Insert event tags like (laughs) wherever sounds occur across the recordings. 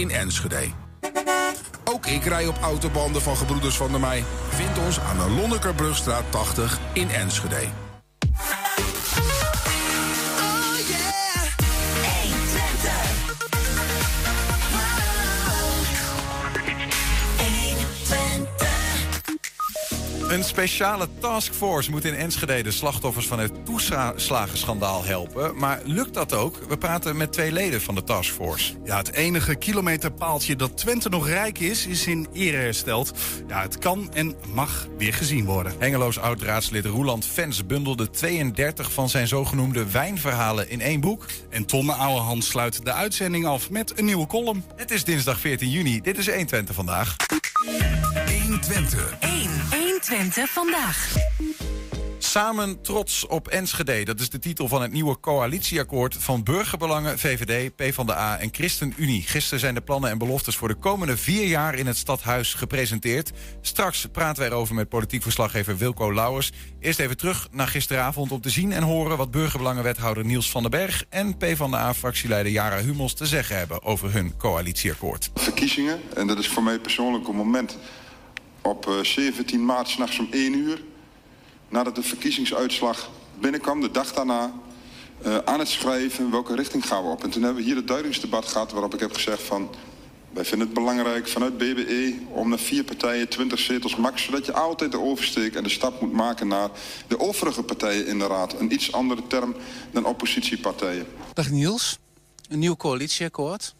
in Enschede. Ook ik rij op autobanden van Gebroeders van der Mei. Vind ons aan de Lonnekerbrugstraat 80 in Enschede. Een speciale taskforce moet in Enschede de slachtoffers van het toeslagenschandaal helpen. Maar lukt dat ook? We praten met twee leden van de taskforce. Ja, het enige kilometerpaaltje dat Twente nog rijk is, is in ere hersteld. Ja, het kan en mag weer gezien worden. Hengeloos oud-raadslid Roeland Vens bundelde 32 van zijn zogenoemde wijnverhalen in één boek. En Tonne Ouwehand sluit de uitzending af met een nieuwe column. Het is dinsdag 14 juni. Dit is 120 vandaag. 120. 1. 120 vandaag. Samen trots op Enschede. Dat is de titel van het nieuwe coalitieakkoord van Burgerbelangen, VVD, PvdA en ChristenUnie. Gisteren zijn de plannen en beloftes voor de komende vier jaar in het stadhuis gepresenteerd. Straks praten wij erover met politiek verslaggever Wilco Lauwers. Eerst even terug naar gisteravond om te zien en horen wat Burgerbelangenwethouder Niels van den Berg en PvdA-fractieleider Jara Hummels te zeggen hebben over hun coalitieakkoord. Verkiezingen, en dat is voor mij persoonlijk een moment op eh, 17 maart s'nachts om 1 uur, nadat de verkiezingsuitslag binnenkwam, de dag daarna, eh, aan het schrijven welke richting gaan we op. En toen hebben we hier het duidingsdebat gehad waarop ik heb gezegd van... wij vinden het belangrijk vanuit BBE om naar vier partijen, 20 zetels max... zodat je altijd de oversteek en de stap moet maken naar de overige partijen in de raad. Een iets andere term dan oppositiepartijen. Dag Niels, een nieuw coalitieakkoord.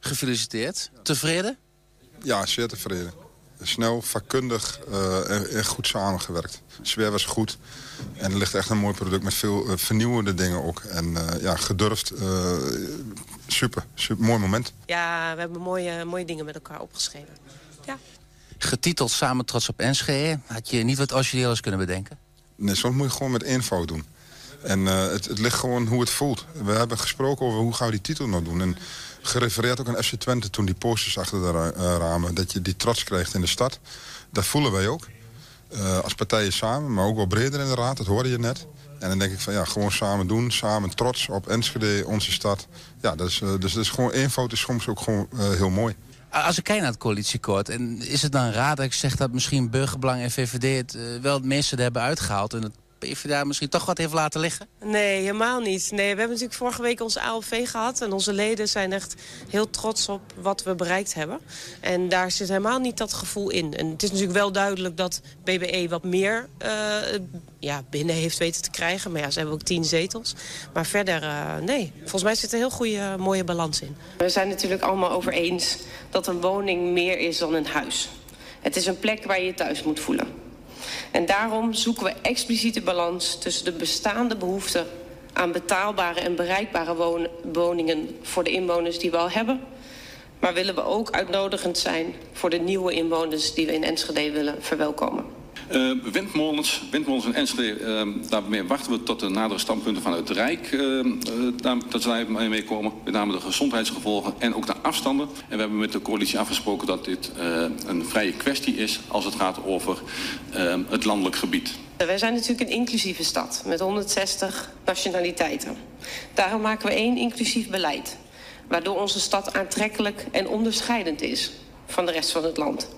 Gefeliciteerd. Tevreden? Ja, zeer tevreden. Snel, vakkundig eh, en, en goed samengewerkt. Sfeer was goed. En er ligt echt een mooi product met veel eh, vernieuwende dingen ook. En eh, ja, gedurfd. eh, super, super. Mooi moment. Ja, we hebben mooie, mooie dingen met elkaar opgeschreven. Ja. Getiteld Samen trots op Enschede. Had je niet wat origineels kunnen bedenken? Nee, soms moet je gewoon met eenvoud doen. En eh, het, het ligt gewoon hoe het voelt. We hebben gesproken over hoe gaan we die titel nou doen. En gerefereerd ook aan FC Twente toen die posters achter de eh, ramen. Dat je die trots krijgt in de stad. Dat voelen wij ook. Eh, als partijen samen, maar ook wel breder in de raad. Dat hoorde je net. En dan denk ik van ja, gewoon samen doen. Samen trots op Enschede, onze stad. Ja, eh, dus dat is gewoon eenvoud is soms ook gewoon heel mooi. Als ik kijk naar het coalitieakkoord, en is het dan raar dat ik zeg dat misschien Burgerbelang en VVD het wel het meeste hebben uitgehaald en PvdA misschien toch wat heeft laten liggen? Nee, helemaal niet. Nee, we hebben natuurlijk vorige week onze ALV gehad. En onze leden zijn echt heel trots op wat we bereikt hebben. En daar zit helemaal niet dat gevoel in. En het is natuurlijk wel duidelijk dat BBE wat meer eh, ja, binnen heeft weten te krijgen. Maar ja, ze hebben ook tien zetels. Maar verder, eh, nee. Volgens mij zit er een heel goede, mooie balans in. We zijn natuurlijk allemaal over eens dat een woning meer is dan een huis. Het is een plek waar je je thuis moet voelen. En daarom zoeken we expliciete balans tussen de bestaande behoefte aan betaalbare en bereikbare woningen voor de inwoners die we al hebben. Maar willen we ook uitnodigend zijn voor de nieuwe inwoners die we in Enschede willen verwelkomen. Eh, windmolens, windmolens in Enschede, eh, daarmee wachten we tot de nadere standpunten vanuit het Rijk, eh, daar, dat ze daarmee komen. Met name de gezondheidsgevolgen en ook de afstanden. En we hebben met de coalitie afgesproken dat dit eh, een vrije kwestie is als het gaat over het landelijk gebied. Wij zijn natuurlijk een inclusieve stad met 160 nationaliteiten. Daarom maken we één inclusief beleid. Waardoor onze stad aantrekkelijk en onderscheidend is van de rest van het land.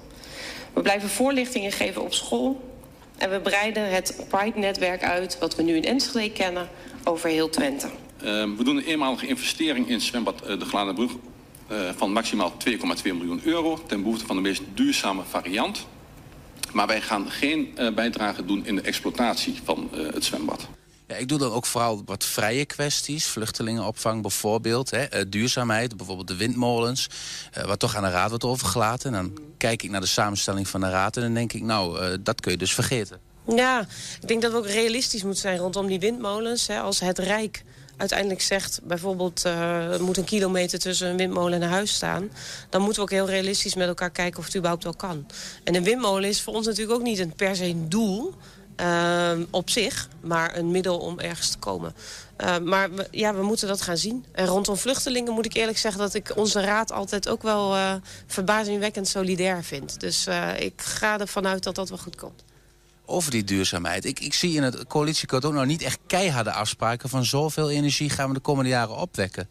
We blijven voorlichtingen geven op school. En we breiden het Pride-netwerk uit, wat we nu in Enschede kennen, over heel Twente. Eh, we doen een eenmalige investering in zwembad eh, de Gladenbrug eh, van maximaal 2,2 miljoen euro ten behoeve van de meest duurzame variant. Maar wij gaan geen eh, bijdrage doen in de exploitatie van het zwembad. Ja, ik doe dan ook vooral wat vrije kwesties. Vluchtelingenopvang bijvoorbeeld. Hè, eh, duurzaamheid, bijvoorbeeld de windmolens. eh, wat toch aan de raad wordt overgelaten. En dan kijk ik naar de samenstelling van de raad. En dan denk ik, nou, eh, dat kun je dus vergeten. Ja, ik denk dat we ook realistisch moeten zijn rondom die windmolens. Hè. Als het Rijk uiteindelijk zegt... bijvoorbeeld eh, er moet een kilometer tussen een windmolen en een huis staan... dan moeten we ook heel realistisch met elkaar kijken of het überhaupt wel kan. En een windmolen is voor ons natuurlijk ook niet een per se een doel... eh, op zich, maar een middel om ergens te komen. Eh, maar we, ja, we moeten dat gaan zien. En rondom vluchtelingen moet ik eerlijk zeggen... dat ik onze raad altijd ook wel eh, verbazingwekkend solidair vind. Dus eh, ik ga ervan uit dat dat wel goed komt. Over die duurzaamheid. Ik, ik zie in het coalitieakkoord ook nog niet echt keiharde afspraken... van zoveel energie gaan we de komende jaren opwekken.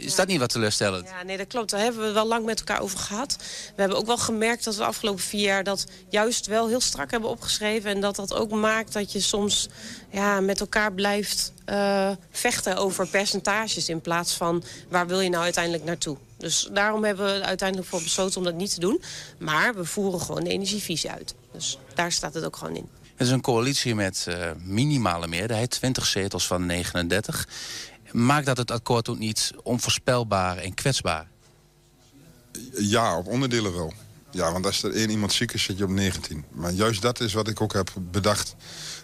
Is dat niet wat teleurstellend? Ja, nee, dat klopt. Daar hebben we wel lang met elkaar over gehad. We hebben ook wel gemerkt dat we de afgelopen vier jaar dat juist wel heel strak hebben opgeschreven. En dat dat ook maakt dat je soms ja, met elkaar blijft uh, vechten over percentages... in plaats van waar wil je nou uiteindelijk naartoe. Dus daarom hebben we uiteindelijk voor besloten om dat niet te doen. Maar we voeren gewoon de energievisie uit. Dus daar staat het ook gewoon in. Het is een coalitie met uh, minimale meerderheid, 20 zetels van 39. Maakt dat het akkoord ook niet onvoorspelbaar en kwetsbaar? Ja, op onderdelen wel. Ja, want als er één iemand ziek is, zit je op 19. Maar juist dat is wat ik ook heb bedacht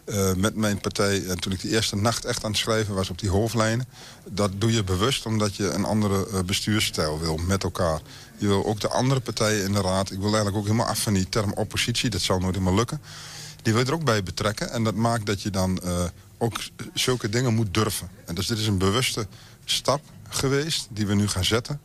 uh, met mijn partij. En toen ik de eerste nacht echt aan het schrijven was op die hoofdlijnen. Dat doe je bewust omdat je een andere uh, bestuursstijl wil met elkaar. Je wil ook de andere partijen in de raad. Ik wil eigenlijk ook helemaal af van die term oppositie. Dat zal nooit helemaal lukken. Die wil je er ook bij betrekken. En dat maakt dat je dan uh, ook zulke dingen moet durven. En dus dit is een bewuste stap geweest die we nu gaan zetten.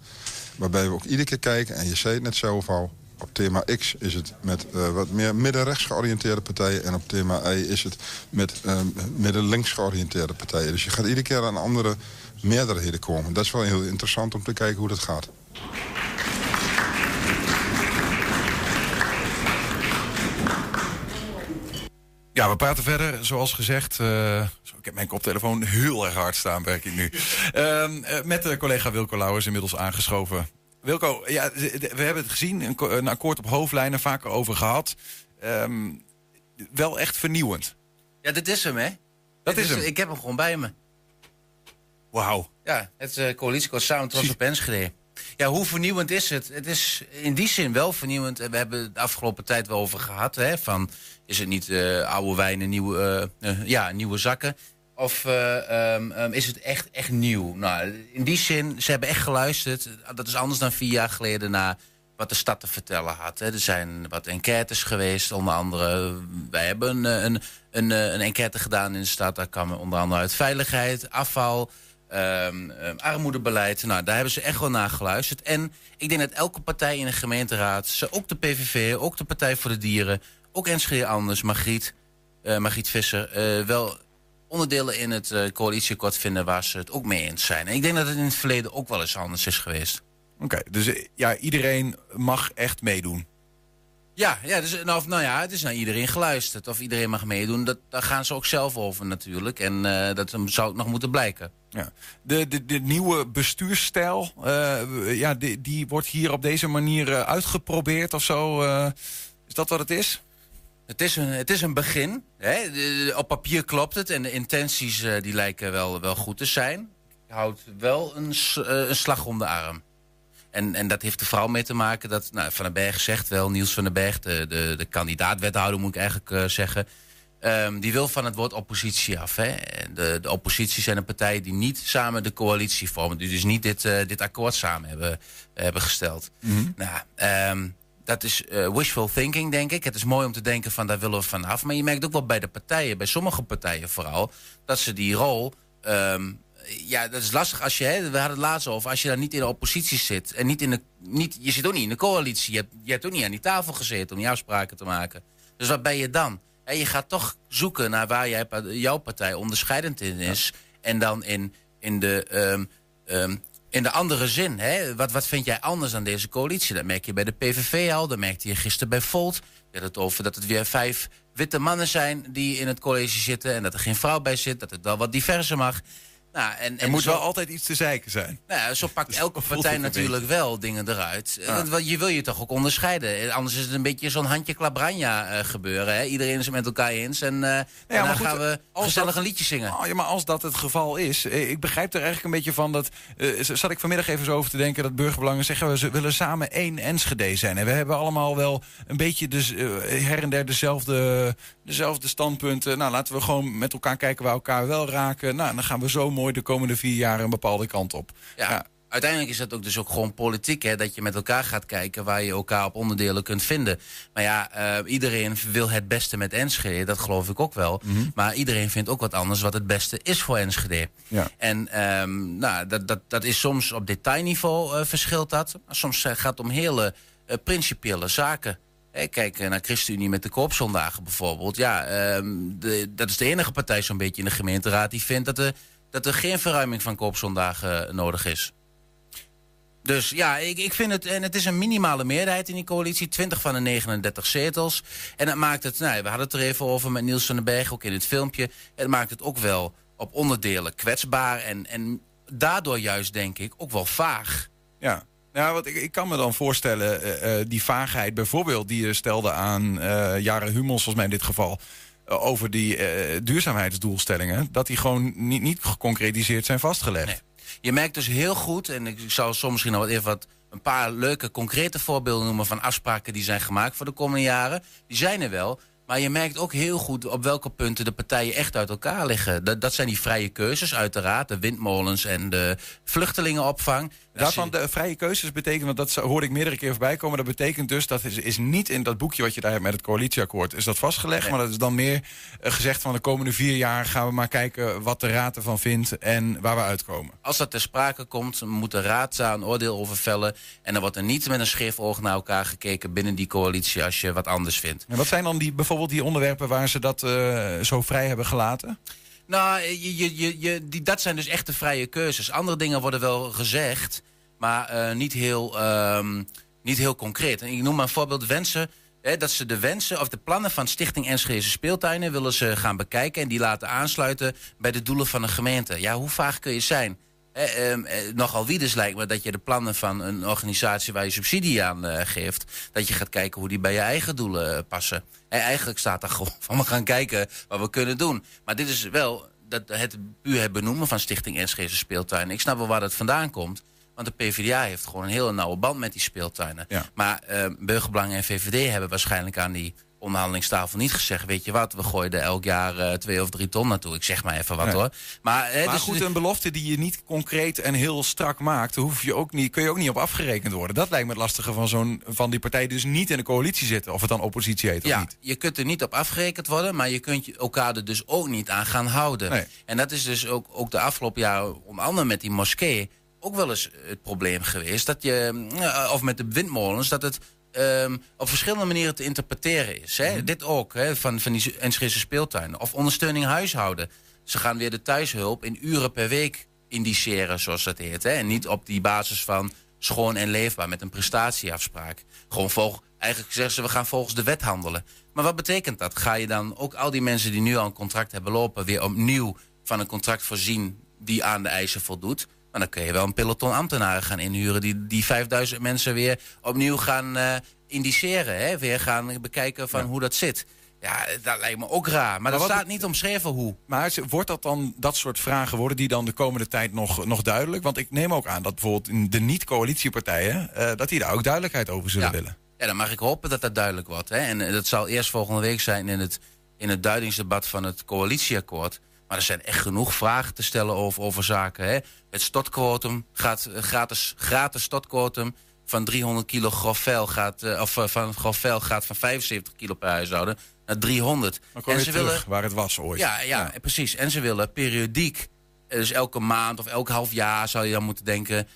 Waarbij we ook iedere keer kijken, en je zei het net zelf al... op thema X is het met uh, wat meer midden-rechts georiënteerde partijen... en op thema Y is het met uh, midden-links georiënteerde partijen. Dus je gaat iedere keer aan andere meerderheden komen. Dat is wel heel interessant om te kijken hoe dat gaat. Ja, we praten verder, zoals gezegd. Uh, ik heb mijn koptelefoon heel erg hard staan, werk ik nu. Uh, met de collega Wilco Lauwers inmiddels aangeschoven. Wilco, ja, we hebben het gezien, een, een akkoord op hoofdlijnen, vaker over gehad. Um, wel echt vernieuwend. Ja, dit is hem, hè? Dat is, is hem. Ik heb hem gewoon bij me. Wauw. Ja, het uh, coalitieakkoord samen trots op Enschede. Ja, hoe vernieuwend is het? Het is in die zin wel vernieuwend. We hebben het de afgelopen tijd wel over gehad. Hè, van, is het niet uh, oude wijn en nieuwe, uh, ja, nieuwe zakken? Of um, um, is het echt, echt nieuw? Nou, in die zin, ze hebben echt geluisterd. Dat is anders dan vier jaar geleden naar wat de stad te vertellen had. Hè. Er zijn wat enquêtes geweest, onder andere. Wij hebben een, een, een, een enquête gedaan in de stad. Daar kwam onder andere uit veiligheid, afval... Um, armoedebeleid. Nou, daar hebben ze echt wel naar geluisterd. En ik denk dat elke partij in de gemeenteraad, ook de PVV, ook de Partij voor de Dieren, ook Enschede Anders, Margriet, uh, Margriet Visser, uh, wel onderdelen in het uh, coalitieakkoord vinden waar ze het ook mee eens zijn. En ik denk dat het in het verleden ook wel eens anders is geweest. Oké, okay, dus ja, iedereen mag echt meedoen. Ja, ja dus, nou, nou ja, het is naar iedereen geluisterd. Of iedereen mag meedoen, dat, daar gaan ze ook zelf over natuurlijk. En uh, dat zou nog moeten blijken. Ja. De, de, de nieuwe bestuursstijl, uh, ja, die, die wordt hier op deze manier uitgeprobeerd of zo. is dat wat het is? Het is een, het is een begin. Hè? De, op papier klopt het en de intenties die lijken wel, wel goed te zijn. Houdt wel een, een slag om de arm. En, en dat heeft er vooral mee te maken dat nou, Van den Berg zegt wel, Niels van den Berg, de, de, de kandidaat-wethouder moet ik eigenlijk uh, zeggen. Um, die wil van het woord oppositie af. Hè? De, de oppositie zijn een partij die niet samen de coalitie vormen. Die dus niet dit, dit akkoord samen hebben, hebben gesteld. Mhm. Mm -hmm. Nou, um, dat is uh, wishful thinking, denk ik. Het is mooi om te denken van daar willen we vanaf. Maar je merkt ook wel bij de partijen, bij sommige partijen vooral... dat ze die rol um, ja, dat is lastig als je, hè, we hadden het laatst over, als je daar niet in de oppositie zit. En niet in de, niet, je zit ook niet in de coalitie. Je hebt, je hebt ook niet aan die tafel gezeten om die afspraken te maken. Dus wat ben je dan? En je gaat toch zoeken naar waar jij, jouw partij onderscheidend in is. Ja. En dan in, in, de, um, um, in de andere zin. Hè? Wat, wat vind jij anders aan deze coalitie? Dat merk je bij de PVV al. Dat merkte je gisteren bij Volt. Je het over dat het weer vijf witte mannen zijn die in het college zitten. En dat er geen vrouw bij zit. Dat het wel wat diverser mag. Nou, en, en er moet zo, wel altijd iets te zeiken zijn. Nou zo (laughs) pakt dus elke partij natuurlijk wel dingen eruit. Want je wil je toch ook onderscheiden. Anders is het een beetje zo'n handje klabranja uh, gebeuren. Hè? Iedereen is het met elkaar eens. En uh, ja, dan goed, gaan we gezellig dat, een liedje zingen. Oh, ja, maar als dat het geval is... Ik begrijp er eigenlijk een beetje van dat... Uh, zat ik vanmiddag even zo over te denken... dat burgerbelangen zeggen... we willen samen één Enschede zijn. En we hebben allemaal wel een beetje dus, her en der dezelfde, dezelfde standpunten. Nou, laten we gewoon met elkaar kijken waar elkaar wel raken. Nou, dan gaan we zo mooi de komende vier jaar een bepaalde kant op. Ja, ja. uiteindelijk is dat ook dus ook gewoon politiek, hè, dat je met elkaar gaat kijken waar je elkaar op onderdelen kunt vinden. Maar ja, uh, iedereen wil het beste met Enschede, dat geloof ik ook wel. Mm -hmm. Maar iedereen vindt ook wat anders wat het beste is voor Enschede. Ja. En um, nou, dat, dat, dat is soms op detailniveau uh, verschilt dat. Maar soms uh, gaat het om hele principiële zaken. Kijk naar ChristenUnie met de koopzondagen bijvoorbeeld. Ja, um, de, dat is de enige partij zo'n beetje in de gemeenteraad die vindt dat de dat er geen verruiming van koopzondagen nodig is. Dus ja, ik, ik vind het, en het is een minimale meerderheid in die coalitie, 20 van de 39 zetels. En dat maakt het, nou, we hadden het er even over met Niels van den Berg, ook in het filmpje. Het maakt het ook wel op onderdelen kwetsbaar en, en daardoor juist, denk ik, ook wel vaag. Ja. Ja, wat ik, ik kan me dan voorstellen, uh, uh, die vaagheid bijvoorbeeld die je stelde aan uh, Jaren Hummels, volgens mij in dit geval, over die duurzaamheidsdoelstellingen, dat die gewoon niet, niet geconcretiseerd zijn vastgelegd. Je merkt dus heel goed, en ik zou soms misschien nog even wat een paar leuke concrete voorbeelden noemen van afspraken die zijn gemaakt voor de komende jaren. Die zijn er wel. Maar je merkt ook heel goed op welke punten de partijen echt uit elkaar liggen. Dat, dat zijn die vrije keuzes, uiteraard. De windmolens en de vluchtelingenopvang. Daarvan de vrije keuzes betekent, want dat hoorde ik meerdere keer voorbij komen. Dat betekent dus, dat is, is niet in dat boekje wat je daar hebt met het coalitieakkoord, is dat vastgelegd. Nee. Maar dat is dan meer uh, gezegd van de komende vier jaar gaan we maar kijken wat de raad ervan vindt en waar we uitkomen. Als dat ter sprake komt, moet de raad daar een oordeel over vellen. En dan wordt er niet met een scheef oog naar elkaar gekeken binnen die coalitie als je wat anders vindt. En wat zijn dan die, bijvoorbeeld die onderwerpen waar ze dat uh, zo vrij hebben gelaten? Nou, je, je, je, je, die, dat zijn dus echte vrije keuzes. Andere dingen worden wel gezegd, maar uh, niet, heel, um, niet heel concreet. En ik noem maar een voorbeeld wensen. Hè, dat ze de wensen of de plannen van Stichting Enschede Speeltuinen willen ze gaan bekijken en die laten aansluiten bij de doelen van de gemeente. Ja, hoe vaag kun je zijn? Eh, eh, nogal wieders lijkt me dat je de plannen van een organisatie waar je subsidie aan uh, geeft, dat je gaat kijken hoe die bij je eigen doelen passen. En eigenlijk staat er (laughs) gewoon van we gaan kijken wat we kunnen doen. Maar dit is wel dat het puur het benoemen van Stichting Enschede Speeltuinen. Ik snap wel waar dat vandaan komt. Want de PvdA heeft gewoon een hele nauwe band met die speeltuinen. Ja. Maar uh, Burgerbelangen en VVD hebben waarschijnlijk aan die onderhandelingstafel niet gezegd... weet je wat, we gooien er elk jaar uh, twee of drie ton naartoe. Ik zeg maar even wat Nee. hoor. Maar, uh, Maar dus, goed, een belofte die je niet concreet en heel strak maakt, hoef je ook niet, kun je ook niet op afgerekend worden. Dat lijkt me het lastige van, zo'n, van die partijen die dus niet in de coalitie zitten. Of het dan oppositie heet of ja, niet. je kunt er niet op afgerekend worden, maar je kunt elkaar er dus ook niet aan gaan houden. Nee. En dat is dus ook, ook de afgelopen jaren, onder andere met die moskee, ook wel eens het probleem geweest. Dat je, eh, of met de windmolens, dat het ehm, op verschillende manieren te interpreteren is. Hè? Dit ook, hè, van, van die Enschede speeltuinen. Of ondersteuning huishouden. Ze gaan weer de thuishulp in uren per week indiceren, zoals dat heet. Hè? En niet op die basis van schoon en leefbaar met een prestatieafspraak. Gewoon volg, eigenlijk zeggen ze, we gaan volgens de wet handelen. Maar wat betekent dat? Ga je dan ook al die mensen die nu al een contract hebben lopen... weer opnieuw van een contract voorzien die aan de eisen voldoet? Maar dan kun je wel een peloton ambtenaren gaan inhuren... die, die 5000 mensen weer opnieuw gaan eh, indiceren. Hè? Weer gaan bekijken van hoe dat zit. Ja, dat lijkt me ook raar. Maar, dat staat niet omschreven hoe. Maar wordt dat dan, dat soort vragen, worden die dan de komende tijd nog, nog duidelijk? Want ik neem ook aan dat bijvoorbeeld in de niet-coalitiepartijen, eh, dat die daar ook duidelijkheid over zullen Ja. willen. Ja, dan mag ik hopen dat dat duidelijk wordt. Hè? En eh, dat zal eerst volgende week zijn in het, in het duidingsdebat van het coalitieakkoord. Maar er zijn echt genoeg vragen te stellen over, over zaken. Hè? Het stotquotum gaat eh, gratis, gratis stotquotum van 300 kilo grof vuil gaat, eh, of eh, van grof vuil gaat van 75 kilo per huishouden naar 300. Dan kom en ze terug willen waar het was ooit. ja, ja, precies. En ze willen periodiek, dus elke maand of elk half jaar zou je dan moeten denken,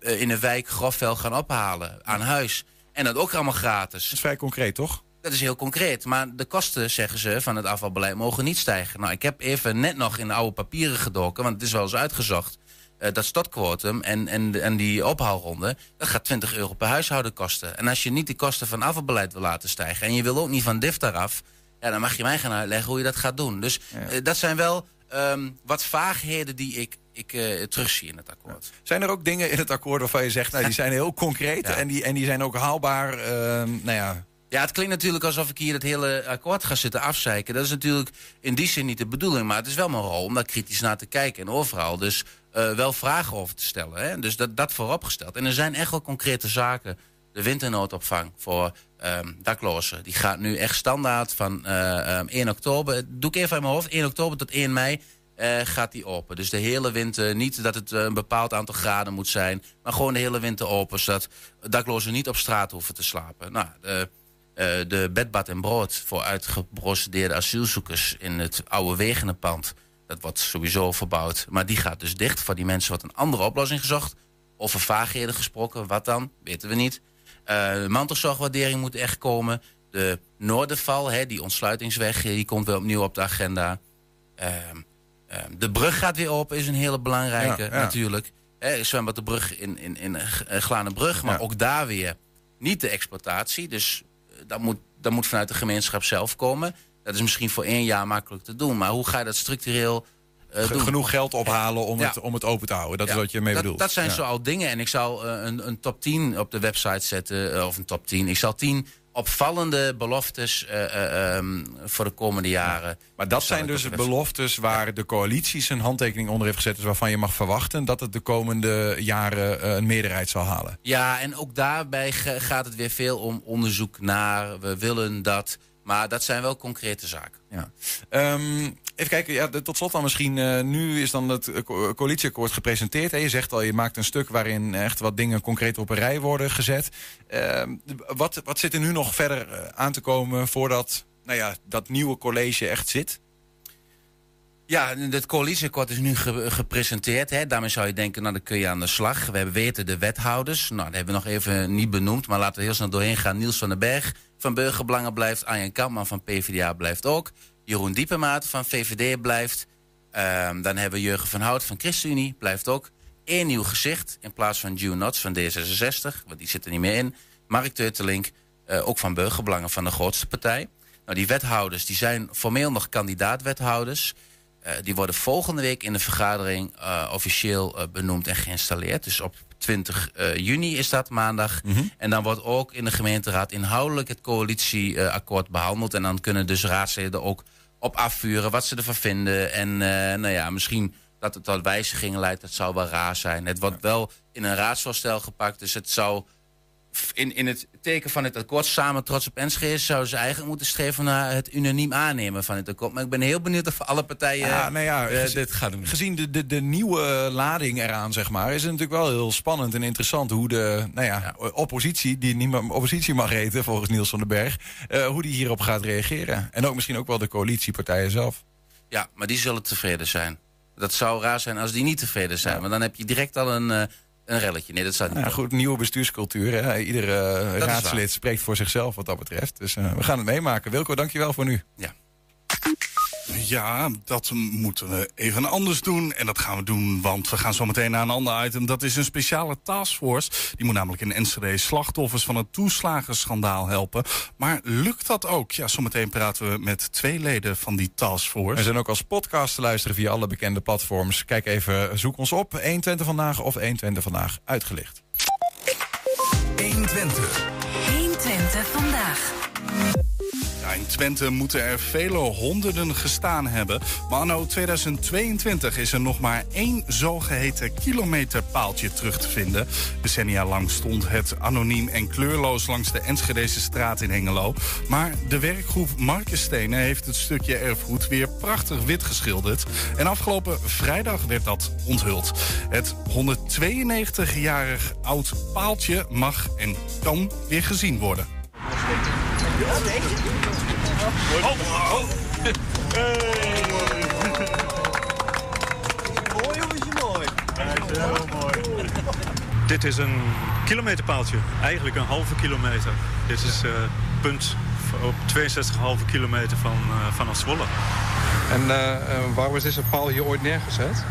in een wijk grofvuil gaan ophalen aan huis. En dat ook allemaal gratis. Dat is vrij concreet, toch? Dat is heel concreet. Maar de kosten, zeggen ze, van het afvalbeleid mogen niet stijgen. Nou, ik heb even net nog in de oude papieren gedoken, want het is wel eens uitgezocht. Eh, dat stadquotum en, en, en die ophaalronde, dat gaat 20 euro per huishouden kosten. En als je niet die kosten van afvalbeleid wil laten stijgen... en je wil ook niet van DIF daaraf... Ja, dan mag je mij gaan uitleggen hoe je dat gaat doen. Dus eh, dat zijn wel ehm, wat vaagheden die ik, ik eh, terugzie in het akkoord. Zijn er ook dingen in het akkoord waarvan je zegt, nou, die zijn heel concreet (laughs) en, die, en die zijn ook haalbaar? ehm, nou ja, Ja, het klinkt natuurlijk alsof ik hier het hele akkoord ga zitten afzeiken. Dat is natuurlijk in die zin niet de bedoeling. Maar het is wel mijn rol om daar kritisch naar te kijken. En overal dus eh, wel vragen over te stellen. Hè? Dus dat, dat vooropgesteld. En er zijn echt wel concrete zaken. De winternoodopvang voor ehm, daklozen. Die gaat nu echt standaard van eh, ehm, 1 oktober. Doe ik even uit mijn hoofd. 1 oktober tot 1 mei eh, gaat die open. Dus de hele winter. Niet dat het eh, een bepaald aantal graden moet zijn. Maar gewoon de hele winter open. Zodat daklozen niet op straat hoeven te slapen. Nou, de, eh, de bedbad en brood voor uitgeprocedeerde asielzoekers in het oude wegenenpand. Dat wordt sowieso verbouwd. Maar die gaat dus dicht. Voor die mensen wordt een andere oplossing gezocht. Over vaagheden gesproken. Wat dan? Weten we niet. Eh, de mantelzorgwaardering moet echt komen. De Noorderval, hè, die ontsluitingsweg, die komt weer opnieuw op de agenda. Ehm, ehm, de brug gaat weer open, is een hele belangrijke Ja, ja. natuurlijk. Hè, zwembad de brug in, in, in eh, Glanenbrug. Maar Ja. ook daar weer niet de exploitatie. Dus eh, dat moet, dat moet vanuit de gemeenschap zelf komen. Dat is misschien voor één jaar makkelijk te doen. Maar hoe ga je dat structureel eh, doen? Genoeg geld ophalen om, Ja. het, om het open te houden. Dat Ja, is wat je mee dat, bedoelt. Dat zijn Ja. zo al dingen. En ik zou eh, een, een top 10 op de website zetten. eh, of een top 10. Ik zal 10 opvallende beloftes eh, eh, ehm, voor de komende jaren. Maar dat zal zijn dus de beloftes waar de coalitie zijn handtekening onder heeft gezet. Dus waarvan je mag verwachten dat het de komende jaren een meerderheid zal halen. Ja, en ook daarbij gaat het weer veel om onderzoek naar. We willen dat. Maar dat zijn wel concrete zaken. Ja. Ehm, even kijken, ja, tot slot dan misschien. eh, nu is dan het eh, co- coalitieakkoord gepresenteerd. Je zegt al, je maakt een stuk waarin echt wat dingen concreet op een rij worden gezet. Ehm, wat, wat zit er nu nog verder eh, aan te komen voordat nou ja, dat nieuwe college echt zit? Ja, het coalitieakkoord is nu ge- gepresenteerd. Hè. Daarmee zou je denken, nou dan kun je aan de slag. We weten de wethouders. Nou, dat hebben we nog even niet benoemd. Maar laten we heel snel doorheen gaan. Niels van den Berg van Burgerbelangen blijft. Arjen Kampman van PvdA blijft ook. Jeroen Diepemaat van VVD blijft. Ehm, dan hebben we Jurgen van Hout van ChristenUnie blijft ook. Eén nieuw gezicht in plaats van June Knots van D66. Want die zit er niet meer in. Mark Teutelink, eh, ook van Burgerbelangen van de grootste partij. Nou, die wethouders die zijn formeel nog kandidaat-wethouders. Eh, die worden volgende week in de vergadering eh, officieel benoemd en geïnstalleerd. Dus op 20 eh, juni is dat maandag. En dan wordt ook in de gemeenteraad inhoudelijk het coalitieakkoord behandeld. En dan kunnen dus raadsleden ook op afvuren wat ze ervan vinden. En eh, nou ja, misschien dat het tot wijzigingen leidt, dat zou wel raar zijn. Het wordt wel in een raadsvoorstel gepakt, dus het zou in, in het teken van het akkoord samen trots op Enschede zouden ze eigenlijk moeten streven naar het unaniem aannemen van het akkoord. Maar ik ben heel benieuwd of alle partijen Ja, nou ja, eh, gez- dit gaan doen. Gezien de, de, de nieuwe lading eraan, zeg maar, is het natuurlijk wel heel spannend en interessant hoe de nou ja, oppositie, die niet meer oppositie mag heten volgens Niels van den Berg, eh, hoe die hierop gaat reageren. En ook misschien ook wel de coalitiepartijen zelf. Ja, maar die zullen tevreden zijn. Dat zou raar zijn als die niet tevreden zijn. Want dan heb je direct al een, eh, een relletje. Nee, dat zou niet Ja, goed, nieuwe bestuurscultuur. Hè? Iedere eh, raadslid spreekt voor zichzelf wat dat betreft. Dus eh, we gaan het meemaken. Wilco, dankjewel voor nu. Ja. Ja, dat moeten we even anders doen. En dat gaan we doen, want we gaan zo meteen naar een ander item. Dat is een speciale taskforce. Die moet namelijk in Enschede slachtoffers van het toeslagenschandaal helpen. Maar lukt dat ook? Ja, zometeen praten we met twee leden van die taskforce. We zijn ook als podcast te luisteren via alle bekende platforms. Kijk even, zoek ons op. 120 vandaag of 120 vandaag uitgelicht. 120. 120 vandaag. In Twente moeten er vele honderden gestaan hebben. Maar anno 2022 is er nog maar één zogeheten kilometerpaaltje terug te vinden. Decennia lang stond het anoniem en kleurloos langs de Enschedese straat in Hengelo. Maar de werkgroep Markenstenen heeft het stukje erfgoed weer prachtig wit geschilderd. En afgelopen vrijdag werd dat onthuld. Het 192-jarig oud paaltje mag en kan weer gezien worden. Dit is een kilometerpaaltje, eigenlijk een halve kilometer. Dit is eh punt op 62,5 kilometer van, eh vanaf Zwolle. En eh, eh, waar was deze paal hier ooit neergezet?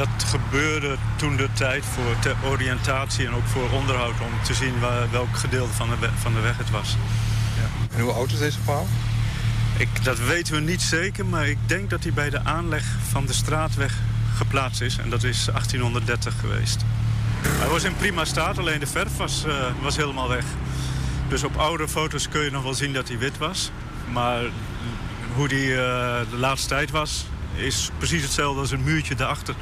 Dat gebeurde toen de tijd voor ter oriëntatie en ook voor onderhoud... om te zien waar, welk gedeelte van de, we- van de weg het was. En hoe oud is deze paal? Ik, dat weten we niet zeker, maar ik denk dat hij bij de aanleg van de straatweg geplaatst is. En dat is 1830 geweest. Hij was in prima staat, alleen de verf was, eh, was helemaal weg. Dus op oude foto's kun je nog wel zien dat hij wit was. Maar hoe die eh, de laatste tijd was, is precies hetzelfde als een muurtje daarachter.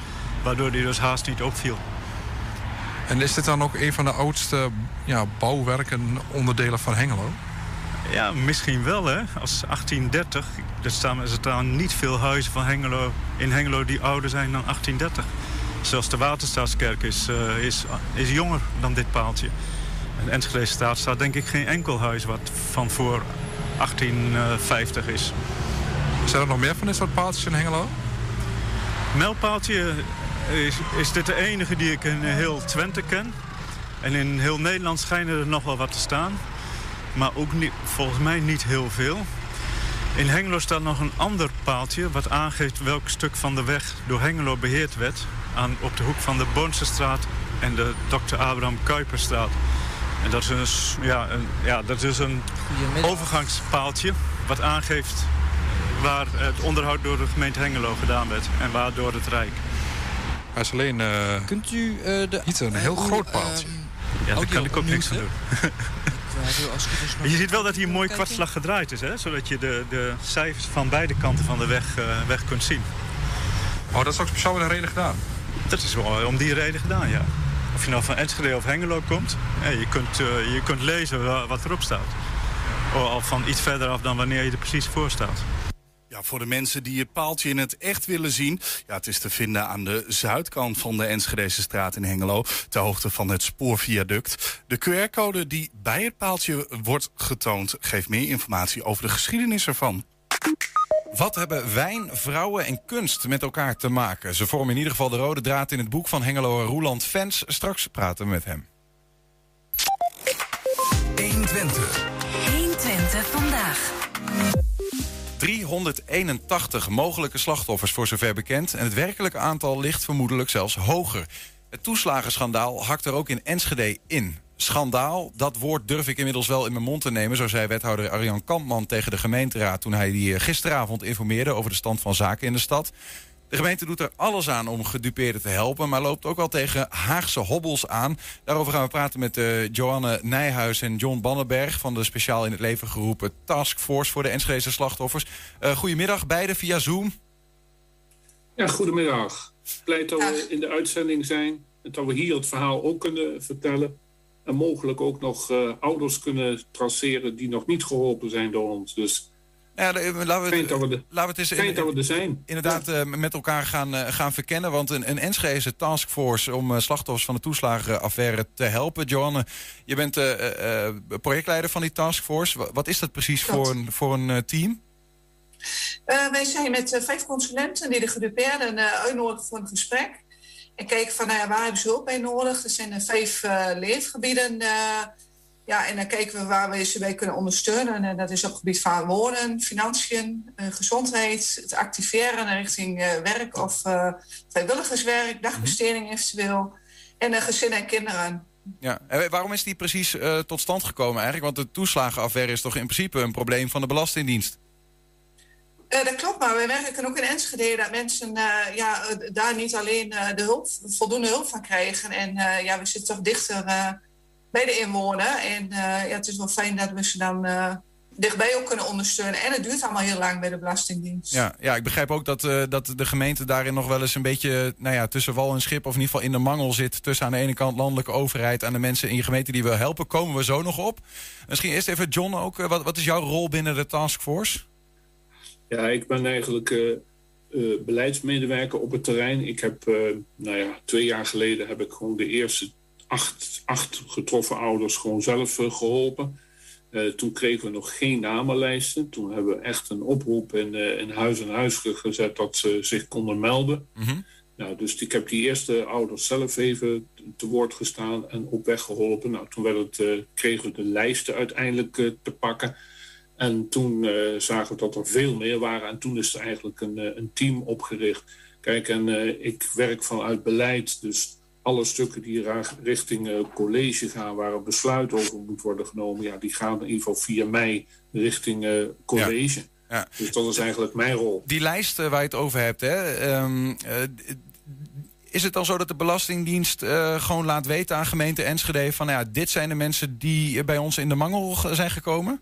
Waardoor hij dus haast niet opviel. En is dit dan ook een van de oudste ja, bouwwerken onderdelen van Hengelo? Ja, misschien wel hè. Als 1830, er staan, er staan niet veel huizen van Hengelo, in Hengelo die ouder zijn dan 1830. Zelfs de Waterstaatskerk is, eh, is, is jonger dan dit paaltje. En Enschede staat staat denk ik geen enkel huis wat van voor 1850 is. Zijn er nog meer van dit soort paaltjes in Hengelo? Mijlpaaltje is, is dit de enige die ik in heel Twente ken. En in heel Nederland schijnen er nog wel wat te staan. Maar ook niet, volgens mij niet heel veel. In Hengelo staat nog een ander paaltje... wat aangeeft welk stuk van de weg door Hengelo beheerd werd. aan, op de hoek van de Boonsestraat en de Dr. Abraham Kuiperstraat. En dat is een, ja, een, ja, dat is een overgangspaaltje wat aangeeft waar het onderhoud door de gemeente Hengelo gedaan werd en waar door het Rijk. Hij is alleen uh, Kunt u, uh, de, niet een heel groot paaltje. ja, daar kan ik ook niks aan doen. je ziet wel dat hier een mooi kwartslag gedraaid is, hè? zodat je de, de cijfers van beide kanten van de weg, uh, weg kunt zien. Oh, dat is ook speciaal met een reden gedaan? Dat is wel om die reden gedaan, ja. Of je nou van Enschede of Hengelo komt, ja, je, kunt, uh, je kunt lezen wat erop staat. Of van iets verder af dan wanneer je er precies voor staat. Ja, voor de mensen die het paaltje in het echt willen zien... Ja, het is te vinden aan de zuidkant van de Enschedese straat in Hengelo... ter hoogte van het spoorviaduct. De QR-code die bij het paaltje wordt getoond... geeft meer informatie over de geschiedenis ervan. Wat hebben wijn, vrouwen en kunst met elkaar te maken? Ze vormen in ieder geval de rode draad in het boek van Hengelo Roeland Fans. Straks praten we met hem. 120. 120 381 mogelijke slachtoffers voor zover bekend. En het werkelijke aantal ligt vermoedelijk zelfs hoger. Het toeslagenschandaal hakt er ook in Enschede in. Schandaal, dat woord durf ik inmiddels wel in mijn mond te nemen... zo zei wethouder Arjan Kampman tegen de gemeenteraad... toen hij die eh, gisteravond informeerde over de stand van zaken in de stad. De gemeente doet er alles aan om gedupeerden te helpen... maar loopt ook wel tegen Haagse hobbels aan. Daarover gaan we praten met uh, Joanne Nijhuis en John Bannenberg... van de speciaal in het leven geroepen Taskforce voor de Enschedese slachtoffers. Uh, goedemiddag, beiden via Zoom. Ja, goedemiddag. Blij dat we in de uitzending zijn... en dat we hier het verhaal ook kunnen vertellen... en mogelijk ook nog uh, ouders kunnen traceren... die nog niet geholpen zijn door ons. Dus ja, laten we, het, laten we eens in, er inderdaad uh, met elkaar gaan, uh, gaan verkennen. Want een, een Enschede taskforce om uh, slachtoffers van de toeslagenaffaire te helpen. Joanne, je bent projectleider van die taskforce. Wat is dat precies dat. voor een, voor een team? wij zijn met vijf consulenten die de gedupeerden uitnodigen voor een gesprek. En kijken van nou waar hebben ze hulp bij nodig. Er zijn vijf leefgebieden ja, en dan kijken we waar we ze bij kunnen ondersteunen. En dat is op het gebied van wonen, financiën, uh, gezondheid, het activeren richting uh, werk of uh, vrijwilligerswerk, dagbesteding mm eventueel. En gezinnen en kinderen. Ja, en waarom is die precies tot stand gekomen eigenlijk? Want de toeslagenaffaire is toch in principe een probleem van de Belastingdienst? dat klopt, maar we werken ook in Enschede dat mensen ja, daar niet alleen de hulp, voldoende hulp van krijgen. En ja, we zitten toch dichter bij de inwoner. En uh, ja, het is wel fijn dat we ze dan uh, dichtbij ook kunnen ondersteunen. En het duurt allemaal heel lang bij de Belastingdienst. Ja, ja ik begrijp ook dat, uh, dat de gemeente daarin nog wel eens een beetje nou ja, tussen wal en schip... of in ieder geval in de mangel zit tussen aan de ene kant landelijke overheid... en de mensen in je gemeente die wil helpen. Komen we zo nog op. Misschien eerst even John ook. wat, wat is jouw rol binnen de taskforce? Ja, ik ben eigenlijk... beleidsmedewerker op het terrein. Ik heb, nou ja, twee jaar geleden heb ik gewoon de eerste acht, acht getroffen ouders gewoon zelf uh, geholpen. Uh, toen kregen we nog geen namenlijsten. Toen hebben we echt een oproep in, uh, in huis en huis gezet dat ze zich konden melden. Mm -hmm. nou, dus ik heb die eerste ouders zelf even te woord gestaan en op weg geholpen. Nou, toen werd het, kregen we de lijsten uiteindelijk te pakken. En toen zagen we dat er veel meer waren. En toen is er eigenlijk een, een team opgericht. Kijk, en ik werk vanuit beleid, dus alle stukken die richting uh, college gaan, waar een besluit over moet worden genomen, ja, die gaan in ieder geval via mij richting uh, college. Ja. Ja. Dus dat is eigenlijk mijn rol. Die lijst uh, waar je het over hebt, hè, um, is het dan zo dat de Belastingdienst gewoon laat weten aan gemeente Enschede van nou ja, dit zijn de mensen die bij ons in de mangel zijn gekomen?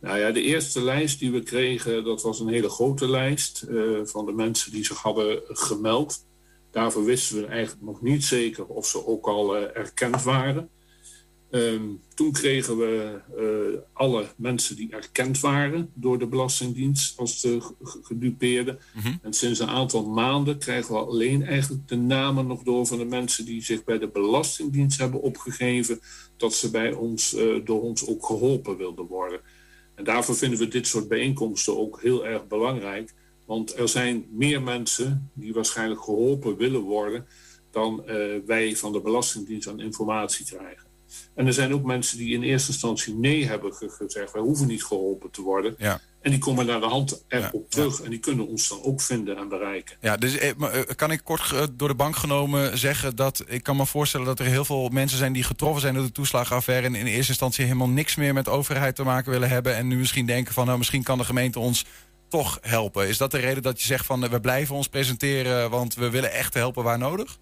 Nou ja, de eerste lijst die we kregen, dat was een hele grote lijst van de mensen die zich hadden gemeld. Daarvoor wisten we eigenlijk nog niet zeker of ze ook al uh, erkend waren. Um, toen kregen we uh, alle mensen die erkend waren door de Belastingdienst als de gedupeerden. Mm -hmm. En sinds een aantal maanden krijgen we alleen eigenlijk de namen nog door van de mensen die zich bij de Belastingdienst hebben opgegeven dat ze bij ons, uh, door ons ook geholpen wilden worden. En daarvoor vinden we dit soort bijeenkomsten ook heel erg belangrijk. Want er zijn meer mensen die waarschijnlijk geholpen willen worden dan uh, wij van de Belastingdienst aan informatie krijgen. En er zijn ook mensen die in eerste instantie nee hebben gezegd. Wij hoeven niet geholpen te worden. Ja. En die komen naar de hand erop terug. En die kunnen ons dan ook vinden en bereiken. Ja, dus eh, eh, kan ik kort eh, door de bank genomen zeggen dat ik kan me voorstellen dat er heel veel mensen zijn die getroffen zijn door de toeslagenaffaire en in eerste instantie helemaal niks meer met de overheid te maken willen hebben en nu misschien denken van nou misschien kan de gemeente ons toch helpen. Is dat de reden dat je zegt van we blijven ons presenteren want we willen echt helpen waar nodig?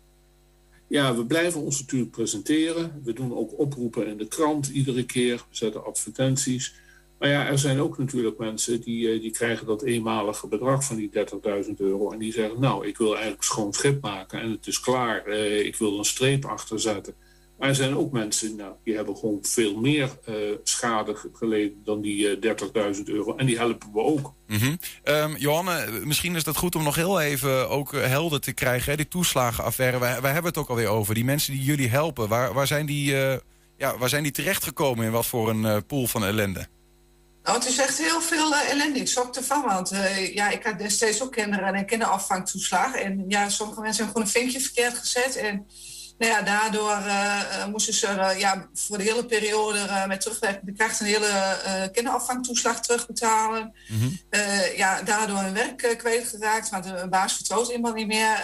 Ja, we blijven ons natuurlijk presenteren. We doen ook oproepen in de krant iedere keer. We zetten advertenties. Maar ja, er zijn ook natuurlijk mensen die, eh, die krijgen dat eenmalige bedrag van die 30.000 euro. En die zeggen, nou, ik wil eigenlijk schoon schip maken en het is klaar. Eh, ik wil een streep achter zetten. Maar er zijn ook mensen nou, die hebben gewoon veel meer uh, schade geleden dan die uh, 30.000 euro. En die helpen we ook. Mm -hmm. um, Johanne, misschien is het goed om nog heel even ook helder te krijgen. Hè? Die toeslagenaffaire, wij, wij hebben het ook alweer over. Die mensen die jullie helpen, waar, waar, zijn, die, uh, ja, waar zijn die terechtgekomen in wat voor een pool van ellende? Nou, het is echt heel veel uh, ellende. Ik schrok ervan, want uh, ja, ik had destijds ook kinderen en kinderafvangtoeslag. En ja, sommige mensen hebben gewoon een vinkje verkeerd gezet. En nou ja, daardoor uh, moesten ze ja, voor de hele periode met terugwerkende kracht een hele kinderafvangtoeslag terugbetalen. Mm -hmm. ja, daardoor hun werk kwijtgeraakt, want de baas vertrouwt iemand niet meer.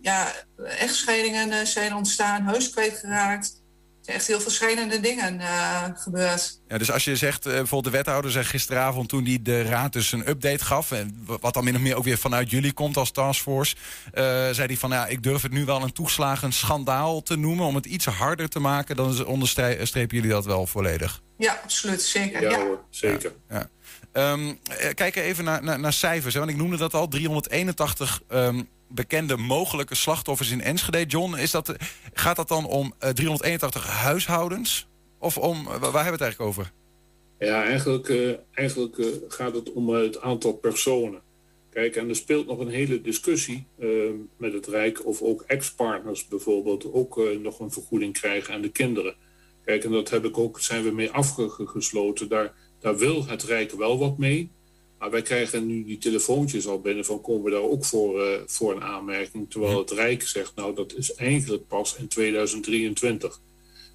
ja, echtscheidingen zijn ontstaan, huis kwijtgeraakt zijn echt heel verschillende dingen uh, gebeurd. Ja, dus als je zegt, uh, bijvoorbeeld de wethouder zei gisteravond toen hij de raad dus een update gaf, en wat dan min of meer ook weer vanuit jullie komt als taskforce, uh, zei hij van ja, ik durf het nu wel een toeslagen schandaal te noemen om het iets harder te maken, dan onderstrepen jullie dat wel volledig. Ja, absoluut, zeker. Ja, ja. Hoor, zeker. Ja, ja. Um, kijken even naar, naar, naar cijfers, hè, want ik noemde dat al, 381 um, bekende mogelijke slachtoffers in Enschede. John, is dat, gaat dat dan om uh, 381 huishoudens? Of om, waar hebben we het eigenlijk over? Ja, eigenlijk, uh, eigenlijk gaat het om het aantal personen. Kijk, en er speelt nog een hele discussie met het Rijk of ook ex-partners bijvoorbeeld ook nog een vergoeding krijgen aan de kinderen. Kijk, en dat heb ik ook, zijn we mee afgesloten. Daar, daar wil het Rijk wel wat mee. Maar wij krijgen nu die telefoontjes al binnen van komen we daar ook voor, uh, voor een aanmerking. Terwijl het Rijk zegt, nou dat is eigenlijk pas in 2023.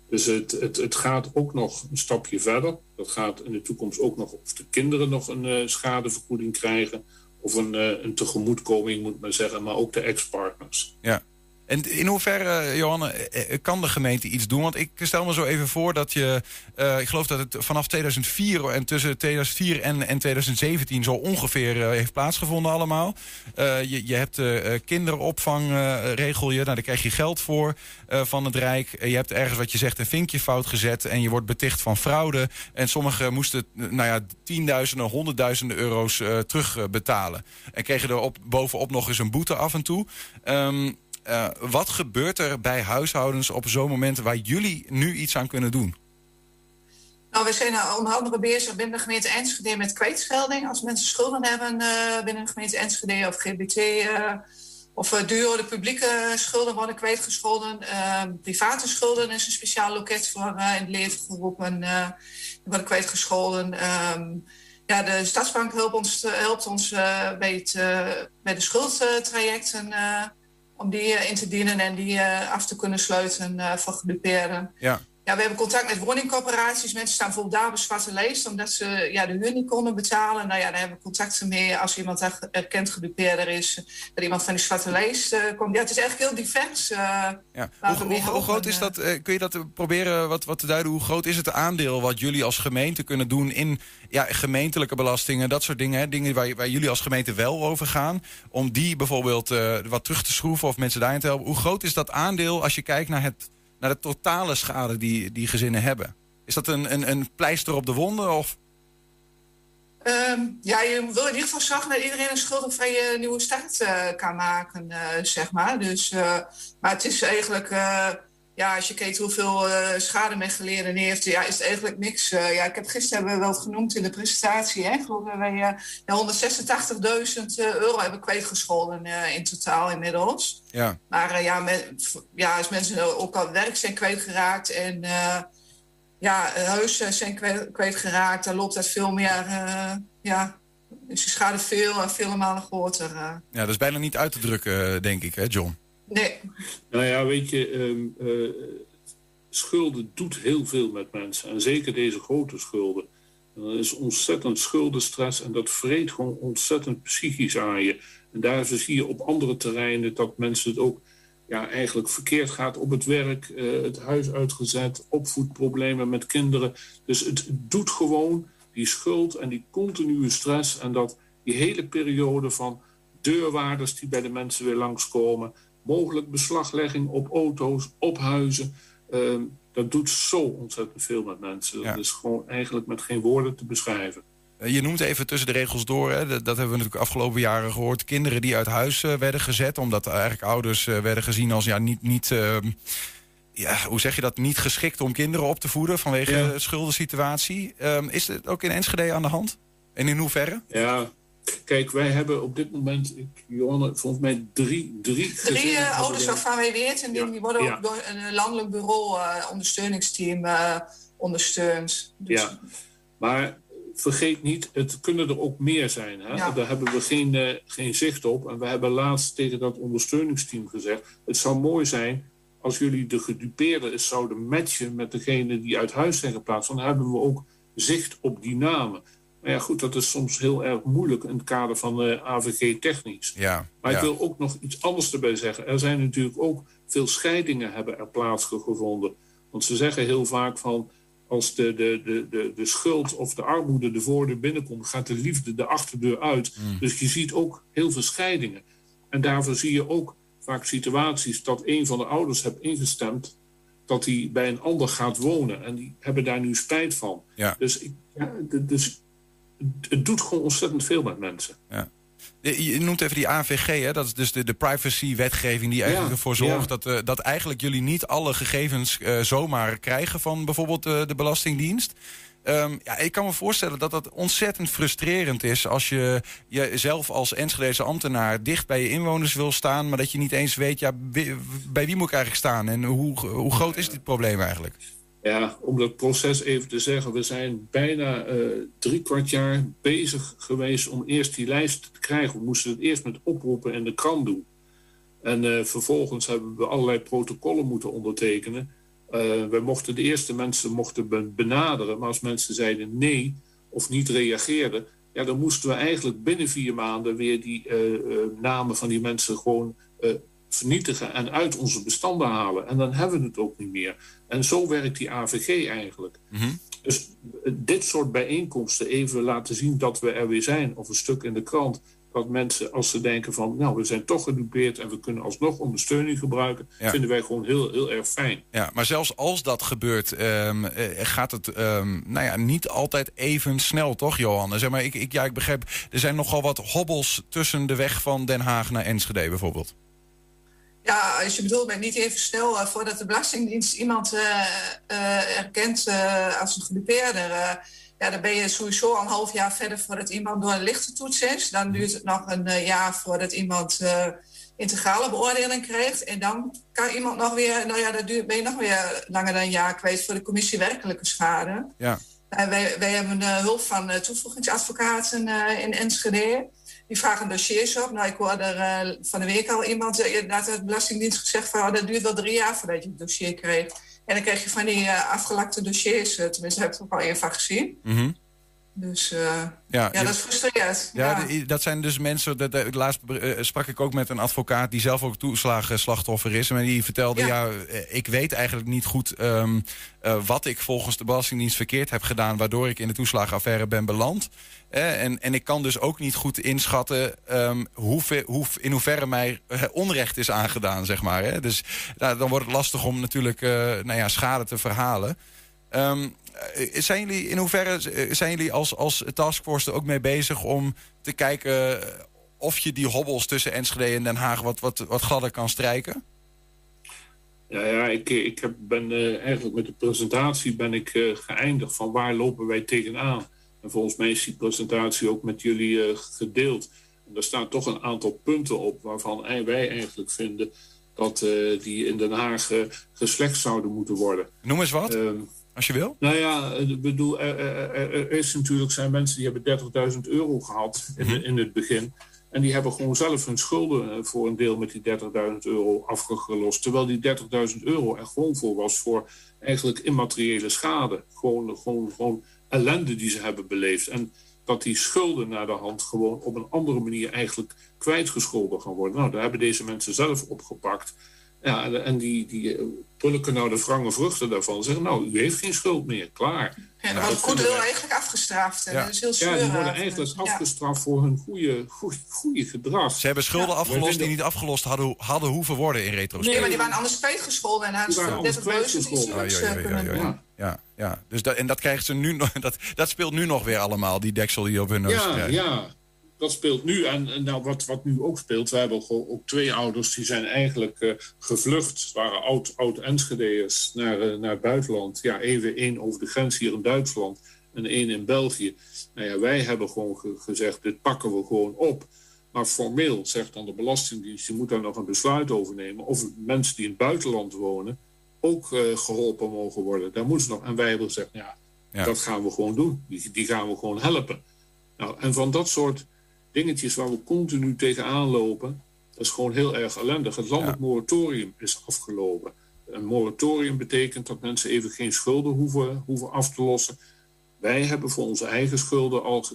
Dus het, het, het gaat ook nog een stapje verder. Dat gaat in de toekomst ook nog of de kinderen nog een uh, schadevergoeding krijgen. Of een, uh, een tegemoetkoming moet men zeggen, maar ook de ex-partners. Ja. En in hoeverre, Johanne, kan de gemeente iets doen? Want ik stel me zo even voor dat je... Uh, ik geloof dat het vanaf 2004 en tussen 2004 en, en 2017 zo ongeveer heeft plaatsgevonden allemaal. Je, je hebt kinderopvang, regel je. Nou, daar krijg je geld voor van het Rijk. je hebt ergens wat je zegt een vinkje fout gezet en je wordt beticht van fraude. En sommigen moesten nou ja, tienduizenden, honderdduizenden euro's terugbetalen. en kregen er op, bovenop nog eens een boete af en toe. Um, Uh, wat gebeurt er bij huishoudens op zo'n moment waar jullie nu iets aan kunnen doen? Nou, we zijn uh, onder andere bezig binnen de gemeente Enschede met kwijtschelding. Als mensen schulden hebben uh, binnen de gemeente Enschede of GBT of dure de publieke schulden worden kwijtgescholden. private schulden is een speciaal loket voor in het leven geroepen. worden kwijtgescholden. Um, ja, de Stadsbank helpt ons, helpt ons bij de schuldtrajecten om die uh, in te dienen en die uh, af te kunnen sluiten uh, voor gedupeerden. Ja. Ja, we hebben contact met woningcorporaties. Mensen staan bijvoorbeeld daar op een zwarte lijst omdat ze ja, de huur niet konden betalen. Nou ja, daar hebben we contacten mee als iemand erkend gedupeerder is. Dat iemand van die zwarte lijst komt. Ja, het is eigenlijk heel divers. ja. Hoe, hoe, hoe, groot is dat? kun je dat proberen wat, wat te duiden? Hoe groot is het aandeel wat jullie als gemeente kunnen doen in ja, gemeentelijke belastingen, dat soort dingen. Hè, dingen waar, waar jullie als gemeente wel over gaan. Om die bijvoorbeeld wat terug te schroeven of mensen daarin te helpen. Hoe groot is dat aandeel als je kijkt naar het naar de totale schade die, die gezinnen hebben. Is dat een, een, een pleister op de wonden? Of? Um, ja, je wil in ieder geval zorgen dat iedereen een schuldenvrije nieuwe start uh, kan maken, uh, zeg maar. Dus, uh, maar het is eigenlijk, ja, als je kijkt hoeveel schade men geleden heeft, ja, is het eigenlijk niks. ja, ik heb gisteren hebben we wel genoemd in de presentatie, hè. Geloof dat wij 186.000 euro hebben kwijtgescholden in totaal inmiddels. Ja. Maar ja, ja, als mensen ook al werk zijn kwijtgeraakt en ja, huizen zijn kwijt, kwijtgeraakt, dan loopt dat veel meer, uh, ja, is de schade veel en vele malen groter. Uh. Ja, dat is bijna niet uit te drukken, denk ik, hè, John? Nee. Nou ja, weet je, um, uh, schulden doet heel veel met mensen. En zeker deze grote schulden. En dat is ontzettend schuldenstress en dat vreet gewoon ontzettend psychisch aan je. En daar zie je op andere terreinen dat mensen het ook ja, eigenlijk verkeerd gaat op het werk, uh, het huis uitgezet, opvoedproblemen met kinderen. Dus het doet gewoon die schuld en die continue stress en dat die hele periode van deurwaarders die bij de mensen weer langskomen, mogelijk beslaglegging op auto's, op huizen. Uh, dat doet zo ontzettend veel met mensen. Dat is gewoon eigenlijk met geen woorden te beschrijven. Eh, je noemt even tussen de regels door, hè, dat, hebben we natuurlijk afgelopen jaren gehoord. Kinderen die uit huis uh, werden gezet, omdat eigenlijk ouders uh, werden gezien als ja, niet, niet ehm, ja, hoe zeg je dat, niet geschikt om kinderen op te voeden vanwege ja. de schuldensituatie. Um, is het ook in Enschede aan de hand? En in hoeverre? Ja, kijk, wij hebben op dit moment, ik, Johanne, volgens mij drie... Drie, drie uh, ouders waarvan wij weten, die, ja. die worden ook door een landelijk bureau ondersteuningsteam ondersteund. Dus... Ja, maar vergeet niet, het kunnen er ook meer zijn. Hè? Daar hebben we geen, geen zicht op. En we hebben laatst tegen dat ondersteuningsteam gezegd... het zou mooi zijn als jullie de gedupeerden zouden matchen... met degene die uit huis zijn geplaatst. Dan hebben we ook zicht op die namen. Maar ja, goed, dat is soms heel erg moeilijk... in het kader van uh, AVG technisch. Ja, maar ja. ik wil ook nog iets anders erbij zeggen. Er zijn natuurlijk ook veel scheidingen hebben er plaatsgevonden. Want ze zeggen heel vaak van als de, de, de, de, de schuld of de armoede de voordeur binnenkomt, gaat de liefde de achterdeur uit. Mm. Dus je ziet ook heel veel scheidingen. En daarvoor zie je ook vaak situaties dat een van de ouders hebt ingestemd dat hij bij een ander gaat wonen. En die hebben daar nu spijt van. Ja. Dus, ik, ja, dus het doet gewoon ontzettend veel met mensen. Ja. Je noemt even die AVG, hè? dat is dus de, de privacy-wetgeving die eigenlijk Ja, ervoor zorgt ja. dat, eh, dat eigenlijk jullie niet alle gegevens eh, zomaar krijgen van bijvoorbeeld eh, de Belastingdienst. Ehm, ja, ik kan me voorstellen dat dat ontzettend frustrerend is als je jezelf als Enschedeze ambtenaar dicht bij je inwoners wil staan, maar dat je niet eens weet, ja, bij wie moet ik eigenlijk staan en hoe, hoe groot is dit probleem eigenlijk? Ja, om dat proces even te zeggen. We zijn bijna eh, drie kwart jaar bezig geweest om eerst die lijst te krijgen. We moesten het eerst met oproepen in de krant doen. En eh, vervolgens hebben we allerlei protocollen moeten ondertekenen. Eh, we mochten de eerste mensen mochten be- benaderen. Maar als mensen zeiden nee of niet reageerden... Ja, dan moesten we eigenlijk binnen vier maanden weer die namen van die mensen gewoon vernietigen en uit onze bestanden halen. En dan hebben we het ook niet meer. En zo werkt die AVG eigenlijk. Dus eh, dit soort bijeenkomsten even laten zien dat we er weer zijn, of een stuk in de krant, dat mensen als ze denken van, nou, we zijn toch gedupeerd en we kunnen alsnog ondersteuning gebruiken, Ja. vinden wij gewoon heel, heel erg fijn. Ja, maar zelfs als dat gebeurt, ehm, eh, gaat het ehm, nou ja, niet altijd even snel, toch, Johan? Zeg maar, ik, ik, ja, ik begrijp, er zijn nogal wat hobbels tussen de weg van Den Haag naar Enschede bijvoorbeeld. Ja, als je bedoelt met niet even snel eh, voordat de Belastingdienst iemand eh, eh, erkent als een gedupeerde. eh, ja, dan ben je sowieso al een half jaar verder voordat iemand door een lichte toets is. Dan duurt het nog een jaar voordat iemand integrale beoordeling krijgt. En dan kan iemand nog weer, nou ja, dan duurt, ben je nog weer langer dan een jaar kwijt voor de commissie werkelijke schade. Ja. En wij, wij hebben eh, hulp van toevoegingsadvocaten in Enschede. Die vragen dossiers op. Nou, ik hoorde er eh, van de week al iemand uh, dat de Belastingdienst gezegd van... Oh, dat duurt wel drie jaar voordat je het dossier krijgt. En dan krijg je van die eh, afgelakte dossiers. eh, tenminste, heb ik ook al één van gezien. Mhm. Dus eh, Ja, ja, dat is frustrerend. Ja, dat zijn dus mensen. Dat, dat- laatst eh, sprak ik ook met een advocaat die zelf ook toeslagenslachtoffer is. En die vertelde: ja, eh, ik weet eigenlijk niet goed ehm, eh, wat ik volgens de Belastingdienst verkeerd heb gedaan, waardoor ik in de toeslagenaffaire ben beland. Eh, en, en ik kan dus ook niet goed inschatten ehm, hoeveel, hoe, in hoeverre mij onrecht is aangedaan, zeg maar. Hè. Dus nou, dan wordt het lastig om natuurlijk nou ja, schade te verhalen. Eh, zijn jullie in hoeverre eh, zijn jullie als, als taskforce er ook mee bezig om te kijken eh, of je die hobbels tussen Enschede en Den Haag wat, wat, wat gladder kan strijken? Ja, ja ik, ik heb, ben eh, eigenlijk met de presentatie ben ik eh, geëindigd van waar lopen wij tegenaan. En volgens mij is die presentatie ook met jullie eh, gedeeld. En daar staan toch een aantal punten op waarvan wij eigenlijk vinden dat eh, die in Den Haag eh, geslecht zouden moeten worden. Noem eens wat, Ehm, als je wil. nou ja, eh, ik bedoel, er, er, er- er is natuurlijk zijn mensen die hebben 30.000 euro gehad in, Mhm. in het begin. En die hebben gewoon zelf hun schulden eh, voor een deel met die 30.000 euro afgelost. Terwijl die 30.000 euro er gewoon voor was voor eigenlijk immateriële schade. Gewoon, gewoon, gewoon ellende die ze hebben beleefd. En dat die schulden naar de hand gewoon op een andere manier eigenlijk kwijtgescholden gaan worden. Nou, daar hebben deze mensen zelf opgepakt. Ja, en die, die eh, pulken nou de wrange vruchten daarvan. Zeggen, nou, u heeft geen schuld meer, klaar. En dan wordt goedwil eigenlijk afgestraft. Ja. Dat is heel ja, die worden eigenlijk afgestraft voor hun goede, goede, goede gedrag. Ze hebben schulden afgelost die niet afgelost hadden, hadden hoeven worden in retrospect. Nee, maar die waren anders kwijtgescholden en hadden ze 30.000 ja, ja, ja. Dus dat, en dat krijgen ze nu nog. (laughs) Dat, dat speelt nu nog weer allemaal, die deksel die op hun neus ja, krijgen. Ja, dat speelt nu. En, en nou, wat, wat nu ook speelt, we hebben ook twee ouders die zijn eigenlijk uh, gevlucht. Het waren oud, oud Enschede'ers naar, uh, naar het buitenland. Ja, even één over de grens hier in Duitsland en één in België. Nou ja, wij hebben gewoon ge gezegd, dit pakken we gewoon op. Maar formeel zegt dan de Belastingdienst, je moet daar nog een besluit over nemen. Of mensen die in het buitenland wonen ook uh, geholpen mogen worden. Daar moeten ze nog. En wij hebben gezegd, ja, ja. dat gaan we gewoon doen. Die, die gaan we gewoon helpen. Nou, en van dat soort dingetjes waar we continu tegenaan lopen, dat is gewoon heel erg ellendig. Het landelijk ja. moratorium is afgelopen. Een moratorium betekent dat mensen even geen schulden hoeven, hoeven af te lossen. Wij hebben voor onze eigen schulden al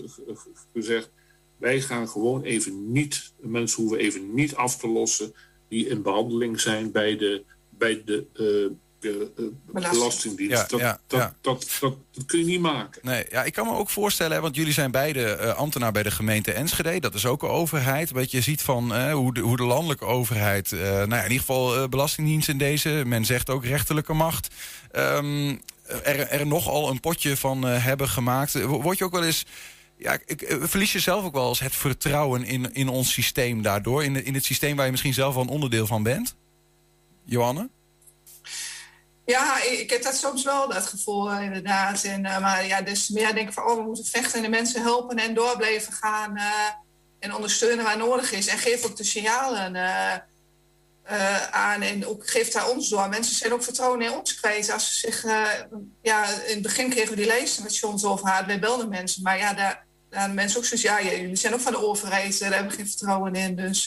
gezegd, wij gaan gewoon even niet, mensen hoeven even niet af te lossen die in behandeling zijn bij de, bij de uh, Belastingdienst. Ja, dat, ja, dat, ja. Dat, dat, dat, kun je niet maken. Nee, ja, ik kan me ook voorstellen, want jullie zijn beide uh, ambtenaar bij de gemeente Enschede. Dat is ook een overheid. Wat je ziet van uh, hoe, de, hoe de landelijke overheid, uh, nou ja, in ieder geval Belastingdienst in deze, men zegt ook rechterlijke macht. Um, er, er nogal een potje van hebben gemaakt. Word je ook wel eens. Ja, ik, verlies je zelf ook wel eens het vertrouwen in, in ons systeem daardoor? In, in het systeem waar je misschien zelf wel een onderdeel van bent? Johanne? Ja, ik heb dat soms wel, dat gevoel inderdaad. En, uh, maar ja, dus meer denk ik van, oh, we moeten vechten en de mensen helpen en door blijven gaan. Uh, en ondersteunen waar nodig is. En geef ook de signalen aan en ook geef daar ons door. Mensen zijn ook vertrouwen in ons kwijt. Als ze zich, ja, in het begin kregen we die lijstenstations over haar, wij belden mensen. Maar ja, daar, daar mensen ook zoiets, ja, jullie zijn ook van de overheid, daar hebben we geen vertrouwen in. Dus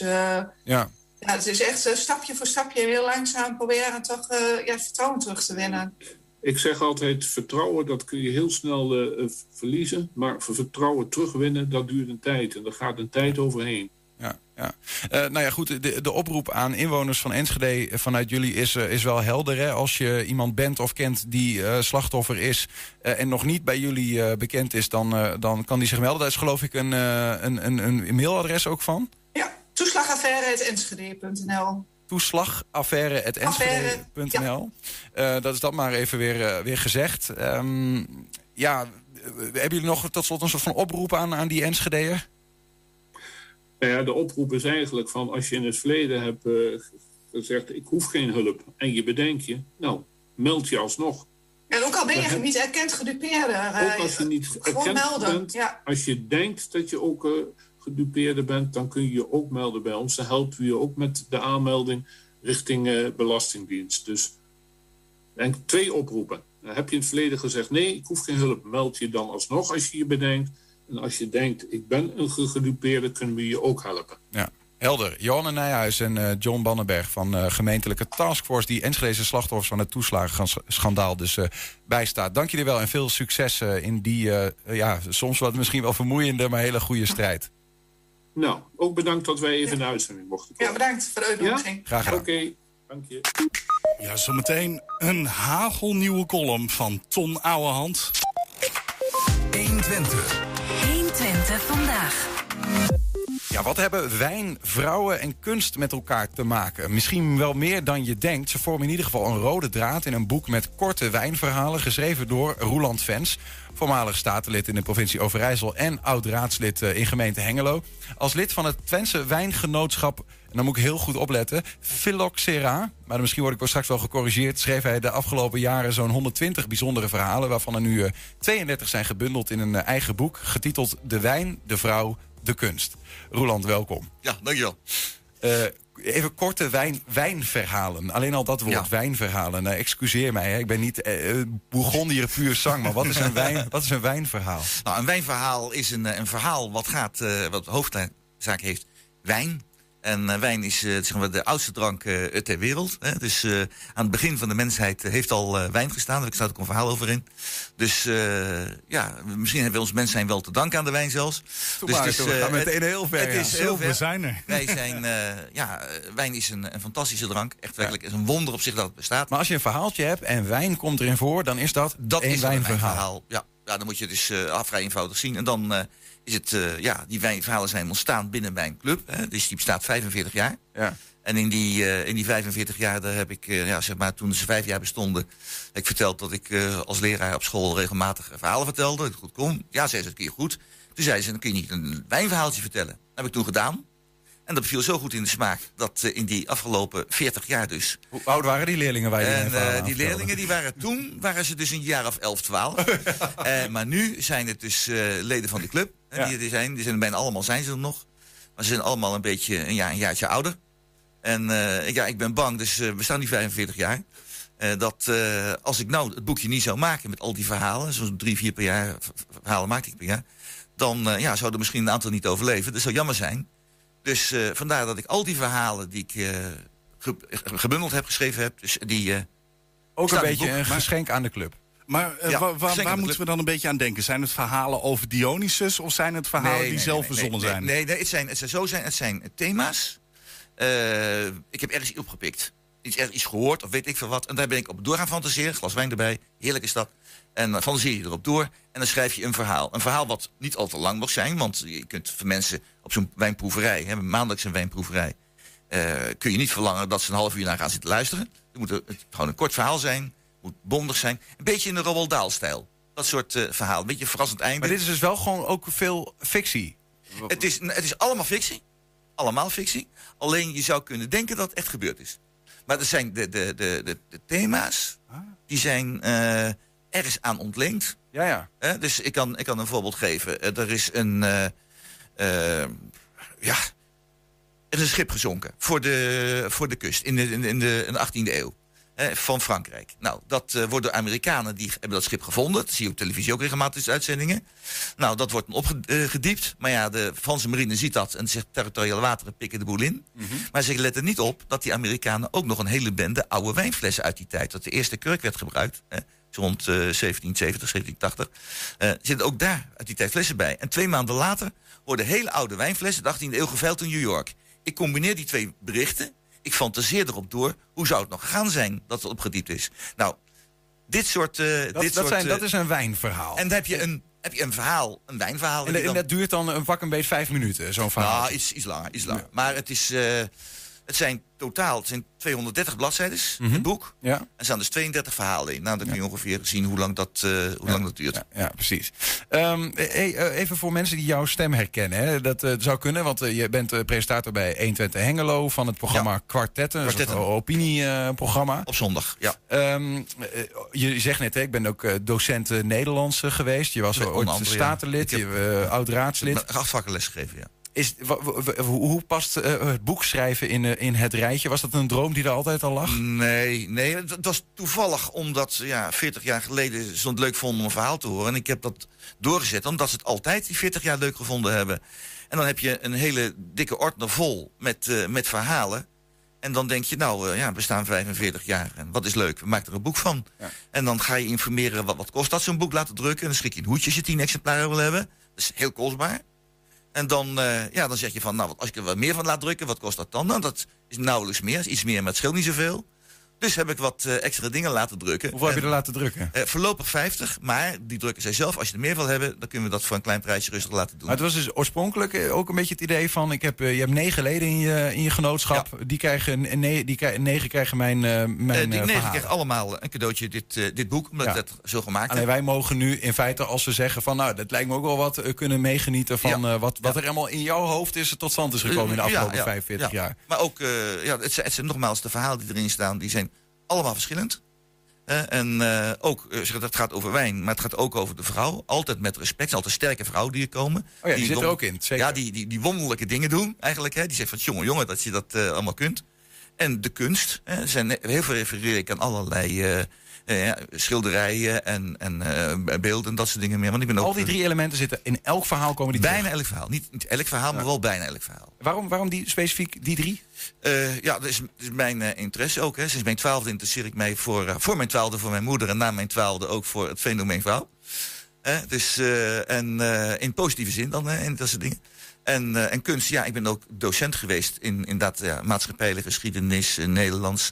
ja. Ja, het is echt uh, stapje voor stapje heel langzaam proberen toch uh, ja, vertrouwen terug te winnen. Ik zeg altijd, vertrouwen dat kun je heel snel uh, verliezen. Maar vertrouwen terugwinnen, dat duurt een tijd. En daar gaat een tijd overheen. Ja, ja. nou ja, goed, de, de oproep aan inwoners van Enschede vanuit jullie is, is wel helder. Hè? Als je iemand bent of kent die slachtoffer is en nog niet bij jullie bekend is, dan, dan kan die zich melden. Daar is geloof ik een, een, een, een mailadres ook van. Toeslagaffaire.enschede.nl ja. uh, Dat is dat maar even weer, uh, weer gezegd. Um, ja, hebben jullie nog tot slot een soort van oproep aan, aan die Enschede'er? Nou ja, de oproep is eigenlijk van als je in het verleden hebt uh, gezegd... ik hoef geen hulp en je bedenkt je, nou, meld je alsnog. En ook al ben je niet erkend gedupeerde. Ook als je niet erkend melden. bent, ja. als je denkt dat je ook gedupeerde bent, dan kun je je ook melden bij ons. Dan helpen we je ook met de aanmelding richting uh, Belastingdienst. Dus denk twee oproepen. Heb je in het verleden gezegd, nee, ik hoef geen hulp. Meld je dan alsnog als je je bedenkt. En als je denkt, ik ben een gedupeerde, kunnen we je ook helpen. Ja. Helder. Johanne Nijhuis en uh, John Bannenberg van uh, gemeentelijke taskforce... die Enschedeze slachtoffers van het toeslagenschandaal dus bijstaat. Dank jullie wel en veel succes in die, ja, soms wat misschien wel vermoeiende... maar hele goede strijd. Nou, ook bedankt dat wij even ja. in uitzending mochten komen. Ja, bedankt voor de uitnodiging. Ja? Graag gedaan. Oké, okay, dank je. Ja, zometeen een hagelnieuwe column van Ton Ouwehand. 120. 120 vandaag. Ja, wat hebben wijn, vrouwen en kunst met elkaar te maken? Misschien wel meer dan je denkt. Ze vormen in ieder geval een rode draad in een boek met korte wijnverhalen... geschreven door Roland Vens, voormalig statenlid in de provincie Overijssel... en oud-raadslid in gemeente Hengelo. Als lid van het Twentse wijngenootschap, en dan moet ik heel goed opletten... Phylloxera, maar misschien word ik wel straks wel gecorrigeerd... schreef hij de afgelopen jaren zo'n 120 bijzondere verhalen... waarvan er nu 32 zijn gebundeld in een eigen boek... getiteld De wijn, de vrouw, de kunst. Roland, welkom. Ja, dankjewel. Uh, even korte wijn, wijnverhalen. Alleen al dat woord, ja. wijnverhalen. Nou, excuseer mij, hè. ik ben niet uh, Bourgondier puur zang, maar wat is een, wijn, (laughs) wat is een wijnverhaal? Nou, een wijnverhaal is een, een verhaal wat gaat, uh, wat hoofdzaak heeft wijn. En eh, wijn is eh, zeg maar de oudste drank eh, ter wereld. Hè. Dus eh, aan het begin van de mensheid eh, heeft al eh, wijn gestaan. Daar staat ook een verhaal over in. Dus eh, ja, misschien hebben we ons mens zijn wel te danken aan de wijn zelfs. Doe dus maar, het is, we eh, gaan meteen het- heel ver, Het ja. is heel ver. zijn er. Wij (laughs) zijn, eh, ja, eh, wijn is een, een fantastische drank. Echt werkelijk, is een wonder op zich dat het bestaat. Maar als je een verhaaltje hebt en wijn komt erin voor, dan is dat, Dat één is een wijnverhaal. wijnverhaal. Ja. ja, dan moet je dus eh, vrij eenvoudig zien. En dan eh, is het, eh, ja, die wijnverhalen zijn ontstaan binnen mijn club. Hè, dus die bestaat 45 jaar. Ja. En in die, eh, in die 45 jaar, daar heb ik, eh, ja, zeg maar, toen ze vijf jaar bestonden, heb ik verteld dat ik als leraar op school regelmatig verhalen vertelde. Dat het goed kon. Ja, zei ze, dat kun je goed. Toen zei ze, dan kun je niet een wijnverhaaltje vertellen. Dat heb ik toen gedaan. En dat viel zo goed in de smaak dat eh, in die afgelopen 40 jaar dus. Hoe oud waren die leerlingen waar je die En eh, die leerlingen die waren toen, waren ze dus een jaar of 11, 12. (laughs) Eh, maar nu zijn het dus leden van de club. Ja. die er zijn. Die zijn bijna allemaal zijn ze er nog. Maar ze zijn allemaal een beetje een, jaar, een jaartje ouder. En ja, ik ben bang, dus we staan nu 45 jaar. dat als ik nou het boekje niet zou maken met al die verhalen, zo'n drie, vier per jaar verhalen maak ik per jaar, dan ja, zouden misschien een aantal niet overleven. Dat zou jammer zijn. Dus eh, vandaar dat ik al die verhalen die ik eh, ge- gebundeld heb, geschreven heb, dus die. eh, Ook een beetje een geschenk aan de club. Maar Ja, waar, de moeten we dan een beetje aan denken? Zijn het verhalen over Dionysus of zijn het verhalen Nee, die nee, zelf nee, verzonnen nee, zijn? Nee, nee, het, zijn, het zijn zo zijn, het zijn thema's. Eh, ik heb ergens iets opgepikt. Iets, ergens iets gehoord of weet ik veel wat. En daar ben ik op door gaan fantaseren. Glas wijn erbij. Heerlijk is dat. En dan fantaseer je erop door. En dan schrijf je een verhaal. Een verhaal wat niet al te lang mag zijn. Want je kunt voor mensen op zo'n wijnproeverij, hè, maandelijks een wijnproeverij, eh, kun je niet verlangen dat ze een half uur naar gaan zitten luisteren. Het moet het, gewoon een kort verhaal zijn. Het moet bondig zijn. Een beetje in de Roald Dahl-stijl. Dat soort eh, verhaal. Een beetje een verrassend einde. Maar dit is dus wel gewoon ook veel fictie. Het is, het is allemaal fictie. Allemaal fictie. Alleen je zou kunnen denken dat het echt gebeurd is. Maar er zijn de, de, de, de, de thema's, die zijn eh, ergens aan ontleend. Ja, ja. Hè, dus ik kan, ik kan een voorbeeld geven. Eh, Er is een, eh, eh, ja, er is een schip gezonken voor de, voor de kust in de, in de, in de, in de 18e eeuw. van Frankrijk. Nou, dat eh, worden Amerikanen, die hebben dat schip gevonden. Dat zie je op televisie ook regelmatig in uitzendingen. Nou, dat wordt opgediept. Maar ja, de Franse marine ziet dat en zegt territoriale wateren pikken de boel in. Maar ze letten niet op dat die Amerikanen ook nog een hele bende oude wijnflessen uit die tijd. Dat de eerste kurk werd gebruikt. Hè, zo rond eh, 1770, 1780. eh zitten ook daar uit die tijd flessen bij. En twee maanden later worden hele oude wijnflessen, de 18e eeuw, geveild in New York. Ik combineer die twee berichten. Ik fantaseer erop door. Hoe zou het nog gegaan zijn dat het opgediept is? Nou, dit soort. eh, Dat, dit dat, soort zijn, eh, dat is een wijnverhaal. En dan heb je een, heb je een verhaal, een wijnverhaal. En, dat duurt dan een pak een beetje vijf minuten, zo'n verhaal. nou, iets, iets langer, iets langer. Maar het is, eh, het zijn totaal, het zijn 230 bladzijden, Mhm. het boek. Ja. Er staan dus 32 verhalen in. Nou, dan kun je ongeveer zien hoe lang dat, eh, hoe lang dat duurt. Ja, precies. Ehm, eh, eh, even voor mensen die jouw stem herkennen. Hè. Dat eh, zou kunnen, want je bent presentator bij 120 Hengelo... van het programma Kwartetten, een soort Kwartetten. opinieprogramma. Op zondag, ja. Ehm, eh, je zegt net, hè, ik ben ook docent Nederlands geweest. Je was ooit andere, statenlid, je. Ik heb acht vakken lesgegeven, ja. Is, hoe past eh, het boek schrijven in, eh, in het rijtje? Was dat een droom die er altijd al lag? Nee, nee, het het was toevallig omdat ze ja, 40 jaar geleden ze het leuk vonden om een verhaal te horen. En ik heb dat doorgezet omdat ze het altijd die 40 jaar leuk gevonden hebben. En dan heb je een hele dikke ordner vol met, eh, met verhalen. En dan denk je, nou ja, we staan 45 jaar. En wat is leuk? We maken er een boek van. En dan ga je informeren, wat, wat kost dat zo'n boek laten drukken? En dan schrik je een hoedje als je 10 exemplaren wil hebben. Dat is heel kostbaar. En dan, eh, ja, dan zeg je van, nou, als ik er wat meer van laat drukken, wat kost dat dan? Nou, dat is nauwelijks meer, is iets meer, maar het scheelt niet zoveel. Dus heb ik wat eh, extra dingen laten drukken. Hoeveel heb je er laten drukken? eh, voorlopig 50, maar die drukken zij zelf. Als je er meer wil hebben, dan kunnen we dat voor een klein prijsje rustig laten doen. Maar het was dus oorspronkelijk eh, ook een beetje het idee van... Ik heb, je hebt negen leden in je, in je genootschap. Die krijgen, een- nee, die krijgen, negen krijgen mijn, mijn die negen krijgen allemaal een cadeautje, dit, dit boek, omdat Ja. ik dat zo gemaakt Alleen heb. wij mogen nu in feite, als we zeggen van... nou, dat lijkt me ook wel wat, kunnen meegenieten van wat, wat er allemaal in jouw hoofd is tot stand is gekomen in de afgelopen ja, 45 ja. jaar. Maar ook, ja, het, het zijn nogmaals de verhalen die erin staan, die zijn allemaal verschillend. Eh, en eh, ook, zeg, het gaat over wijn, maar het gaat ook over de vrouw. Altijd met respect. Altijd sterke vrouwen die er komen. Oh ja, die zit er ook in, zeker. Ja, die, die, die wonderlijke dingen doen eigenlijk. Hè. Die zegt van, jongen, jongen, dat je dat allemaal kunt. En de kunst. Hè. Zijn heel veel refereer ik aan allerlei eh, schilderijen en, en eh, beelden en dat soort dingen meer. Want ik ben ook, Al die drie elementen zitten in elk verhaal komen die Bijna terug. elk verhaal. Niet, niet elk verhaal, maar wel bijna elk verhaal. Waarom, waarom die, specifiek die drie? Eh, ja, dat is, dat is mijn interesse ook. Hè. Sinds mijn twaalfde interesseer ik mij voor, voor mijn twaalfde voor mijn moeder... en na mijn twaalfde ook voor het fenomeen vrouw. Dus, en in positieve zin dan, en dat soort dingen. En, en kunst, ja, ik ben ook docent geweest in, in dat ja, geschiedenis, Nederlands,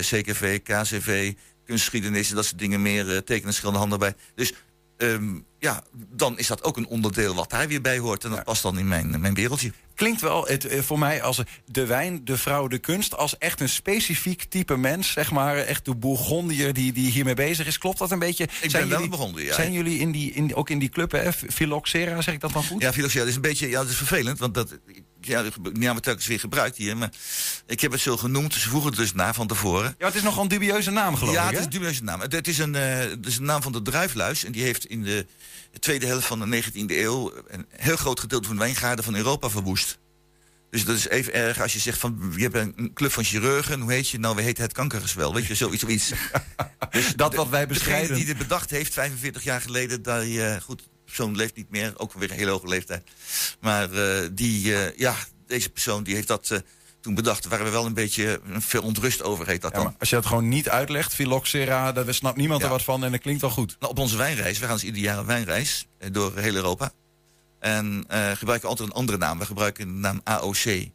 CKV, KCV, kunstgeschiedenis en dat soort dingen meer, eh, tekenen, schilderen, handen bij. Dus ehm, ja, dan is dat ook een onderdeel wat daar weer bij hoort. En dat past dan in mijn, mijn wereldje. Klinkt wel het, eh, voor mij als de wijn, de vrouw, de kunst... als echt een specifiek type mens, zeg maar. Echt de Bourgondier die, die hiermee bezig is. Klopt dat een beetje? Ik ben wel een Bourgondier, ja. Zijn jullie in die, in, ook in die club, hè? Phylloxera, zeg ik dat dan goed? Ja, filoxera is een beetje, ja, dat is vervelend, want dat, ja, dat hebben we telkens weer gebruikt hier, maar ik heb het zo genoemd, ze vroegen het dus na van tevoren. Ja, het is nogal een dubieuze naam, geloof ja, ik, het hè? is een dubieuze naam. Het, het is een, eh, het is een naam van de druifluis en die heeft in de tweede helft van de 19e eeuw een heel groot gedeelte van de wijngaarden van Europa verwoest. Dus dat is even erg als je zegt van je hebt een club van chirurgen, hoe heet je? Nou, we heten het kankergezwel, weet je, zoiets. zoiets. (laughs) dus Dat wat wij bestrijden. die dit bedacht heeft, 45 jaar geleden, daar, eh, goed, persoon leeft niet meer, ook weer een hele hoge leeftijd. Maar eh, die, eh, ja, deze persoon die heeft dat eh, toen bedacht. Daar waren we wel een beetje veel ontrust over, heet dat Ja, dan. als je dat gewoon niet uitlegt, Phylloxera, daar snapt niemand er wat van en dat klinkt wel goed. Nou, op onze wijnreis, we gaan dus ieder jaar een wijnreis door heel Europa. En eh, gebruiken altijd een andere naam. We gebruiken de naam AOC.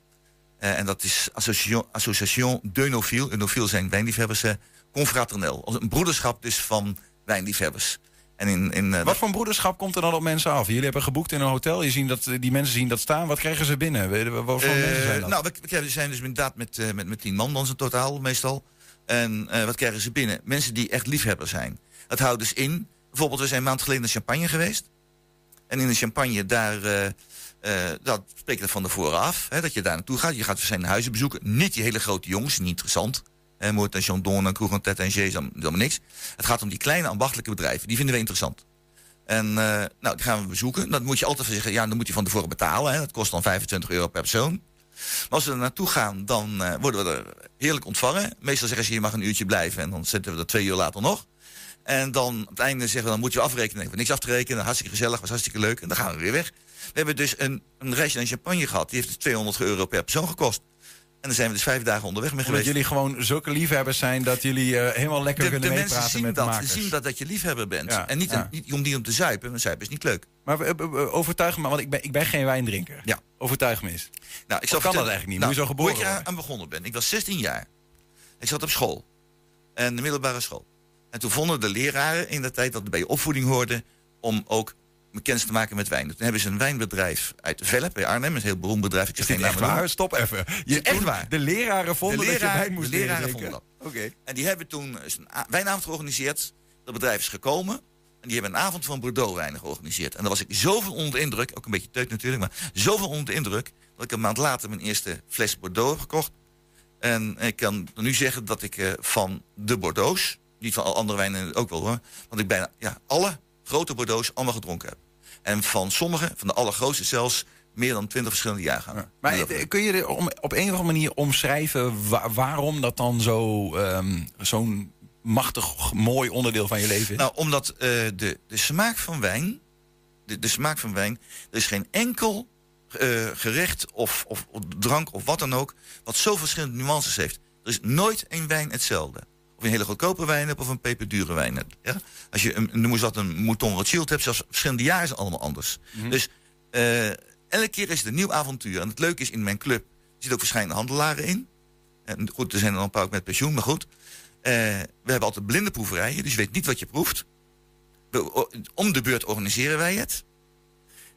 En dat is Association, Association d'Eunophile. Eunophile zijn wijnliefhebbers. confraternel. Een broederschap dus van wijnliefhebbers. En in, in, eh, Wat voor een broederschap komt er dan op mensen af? Jullie hebben geboekt in een hotel, je ziet dat, die mensen zien dat staan. Wat krijgen ze binnen? Wat voor Eh, mensen zijn dat? Nou, we, zijn dus inderdaad met, eh, met, met tien man dan in totaal meestal. En eh, wat krijgen ze binnen? Mensen die echt liefhebber zijn. Dat houdt dus in, bijvoorbeeld we zijn een maand geleden naar Champagne geweest. En in de Champagne, daar, eh, eh, dat spreek je van tevoren af. Hè, dat je daar naartoe gaat. Je gaat zijn huizen bezoeken. Niet die hele grote jongens, niet interessant. Hè, Moort en Chandon en Kroeg en Tet en allemaal allemaal niks. Het gaat om die kleine ambachtelijke bedrijven. Die vinden we interessant. En eh, nou, die gaan we bezoeken. Dat moet je altijd zeggen, ja, dan moet je van tevoren betalen. Hè. Dat kost dan 25 euro per persoon. Maar als we er naartoe gaan, dan eh, worden we er heerlijk ontvangen. Meestal zeggen ze, je mag een uurtje blijven. En dan zetten we er twee uur later nog. En dan op het einde zeggen we, dan moet je afrekenen. Dan hebben we niks af te rekenen. Hartstikke gezellig, was hartstikke leuk. En dan gaan we weer weg. We hebben dus een, een reisje naar Champagne gehad. Die heeft dus 200 euro per persoon gekost. En dan zijn we dus vijf dagen onderweg mee geweest. jullie gewoon zulke liefhebbers zijn dat jullie eh, helemaal lekker de, kunnen de mensen meepraten zien met dat, makers. zien dat, dat je liefhebber bent. Ja, en niet, ja. een- niet om die om te zuipen. Want zuipen is niet leuk. Maar eh, eh, overtuig me, want ik ben, ik ben geen wijndrinker. Ja. Overtuig me eens. Nou, ik Of kan zal dat eigenlijk niet? Nou, je zo geboren Hoe ik aan begonnen ben. Ik was 16 jaar. Ik zat op school. En de middelbare school. En toen vonden de leraren in de tijd dat het bij je opvoeding hoorde... om ook kennis te maken met wijn. Toen hebben ze een wijnbedrijf uit Velp bij Arnhem. Een heel beroemd bedrijf. Ik zeg geen noemen. waar? Stop even. Je, echt waar. De leraren vonden de dat je leraren, wijn moest de leraren vonden dat. Oké. En die hebben toen een wijnavond georganiseerd. Dat bedrijf is gekomen. En die hebben een avond van Bordeaux-wijnen georganiseerd. En daar was ik zoveel onder de indruk, ook een beetje teut natuurlijk, maar zoveel onder de indruk, dat ik een maand later mijn eerste fles Bordeaux heb gekocht. En ik kan nu zeggen dat ik eh, van de Bordeaux's, niet van al andere wijnen ook wel hoor, want ik bijna ja, alle grote Bordeaux's allemaal gedronken heb. En van sommige, van de allergrootste zelfs, meer dan twintig verschillende jaargangen. Maar eh, kun je er om, op een of andere manier omschrijven wa- waarom dat dan zo, ehm, zo'n machtig mooi onderdeel van je leven is? Nou, omdat eh, de, de smaak van wijn, de, de smaak van wijn, er is geen enkel eh, gerecht of, of, of drank of wat dan ook, wat zo verschillende nuances heeft. Er is nooit één wijn hetzelfde. Een hele goedkope wijn hebt of een peperdure wijn hebt. Ja? Als je een, noem eens wat, een Mouton Rothschild hebt, zelfs verschillende jaren is het allemaal anders. Dus eh, elke keer is het een nieuw avontuur. En het leuke is, in mijn club zitten ook verschillende handelaren in. En goed, er zijn er een paar ook met pensioen, maar goed. Eh, we hebben altijd blinde proeverijen, dus je weet niet wat je proeft. We- om de beurt organiseren wij het.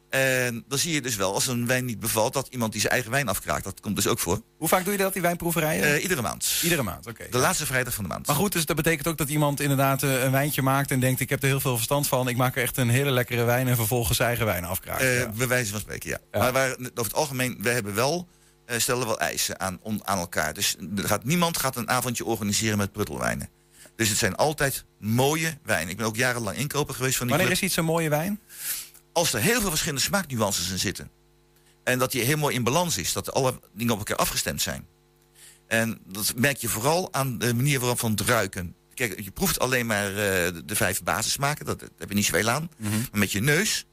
En dan zie je dus wel, als een wijn niet bevalt, dat iemand die zijn eigen wijn afkraakt. Dat komt dus ook voor. Hoe vaak doe je dat, die wijnproeverijen? Eh, iedere maand. Iedere maand, oké. De laatste vrijdag van de maand. Maar goed, dus dat betekent ook dat iemand inderdaad eh, een wijntje maakt en denkt: ik heb er heel veel verstand van. Ik maak er echt een hele lekkere wijn en vervolgens zijn eigen wijn afkraakt. Eh, Ja. Bij wijze van spreken, ja. Maar waar, over het algemeen, wij hebben wel, eh, stellen wel eisen aan, on- aan elkaar. Dus er gaat, niemand gaat een avondje organiseren met pruttelwijnen. Dus het zijn altijd mooie wijnen. Ik ben ook jarenlang inkoper geweest van die Wanneer club. is iets een mooie wijn? Als er heel veel verschillende smaaknuances in zitten. En dat die heel mooi in balans is. Dat alle dingen op elkaar afgestemd zijn. En dat merk je vooral aan de manier waarop van het ruiken. kijk, je proeft alleen maar eh, de, de vijf basissmaken. Dat, daar heb je niet zoveel aan. Mhm. Maar met je neus.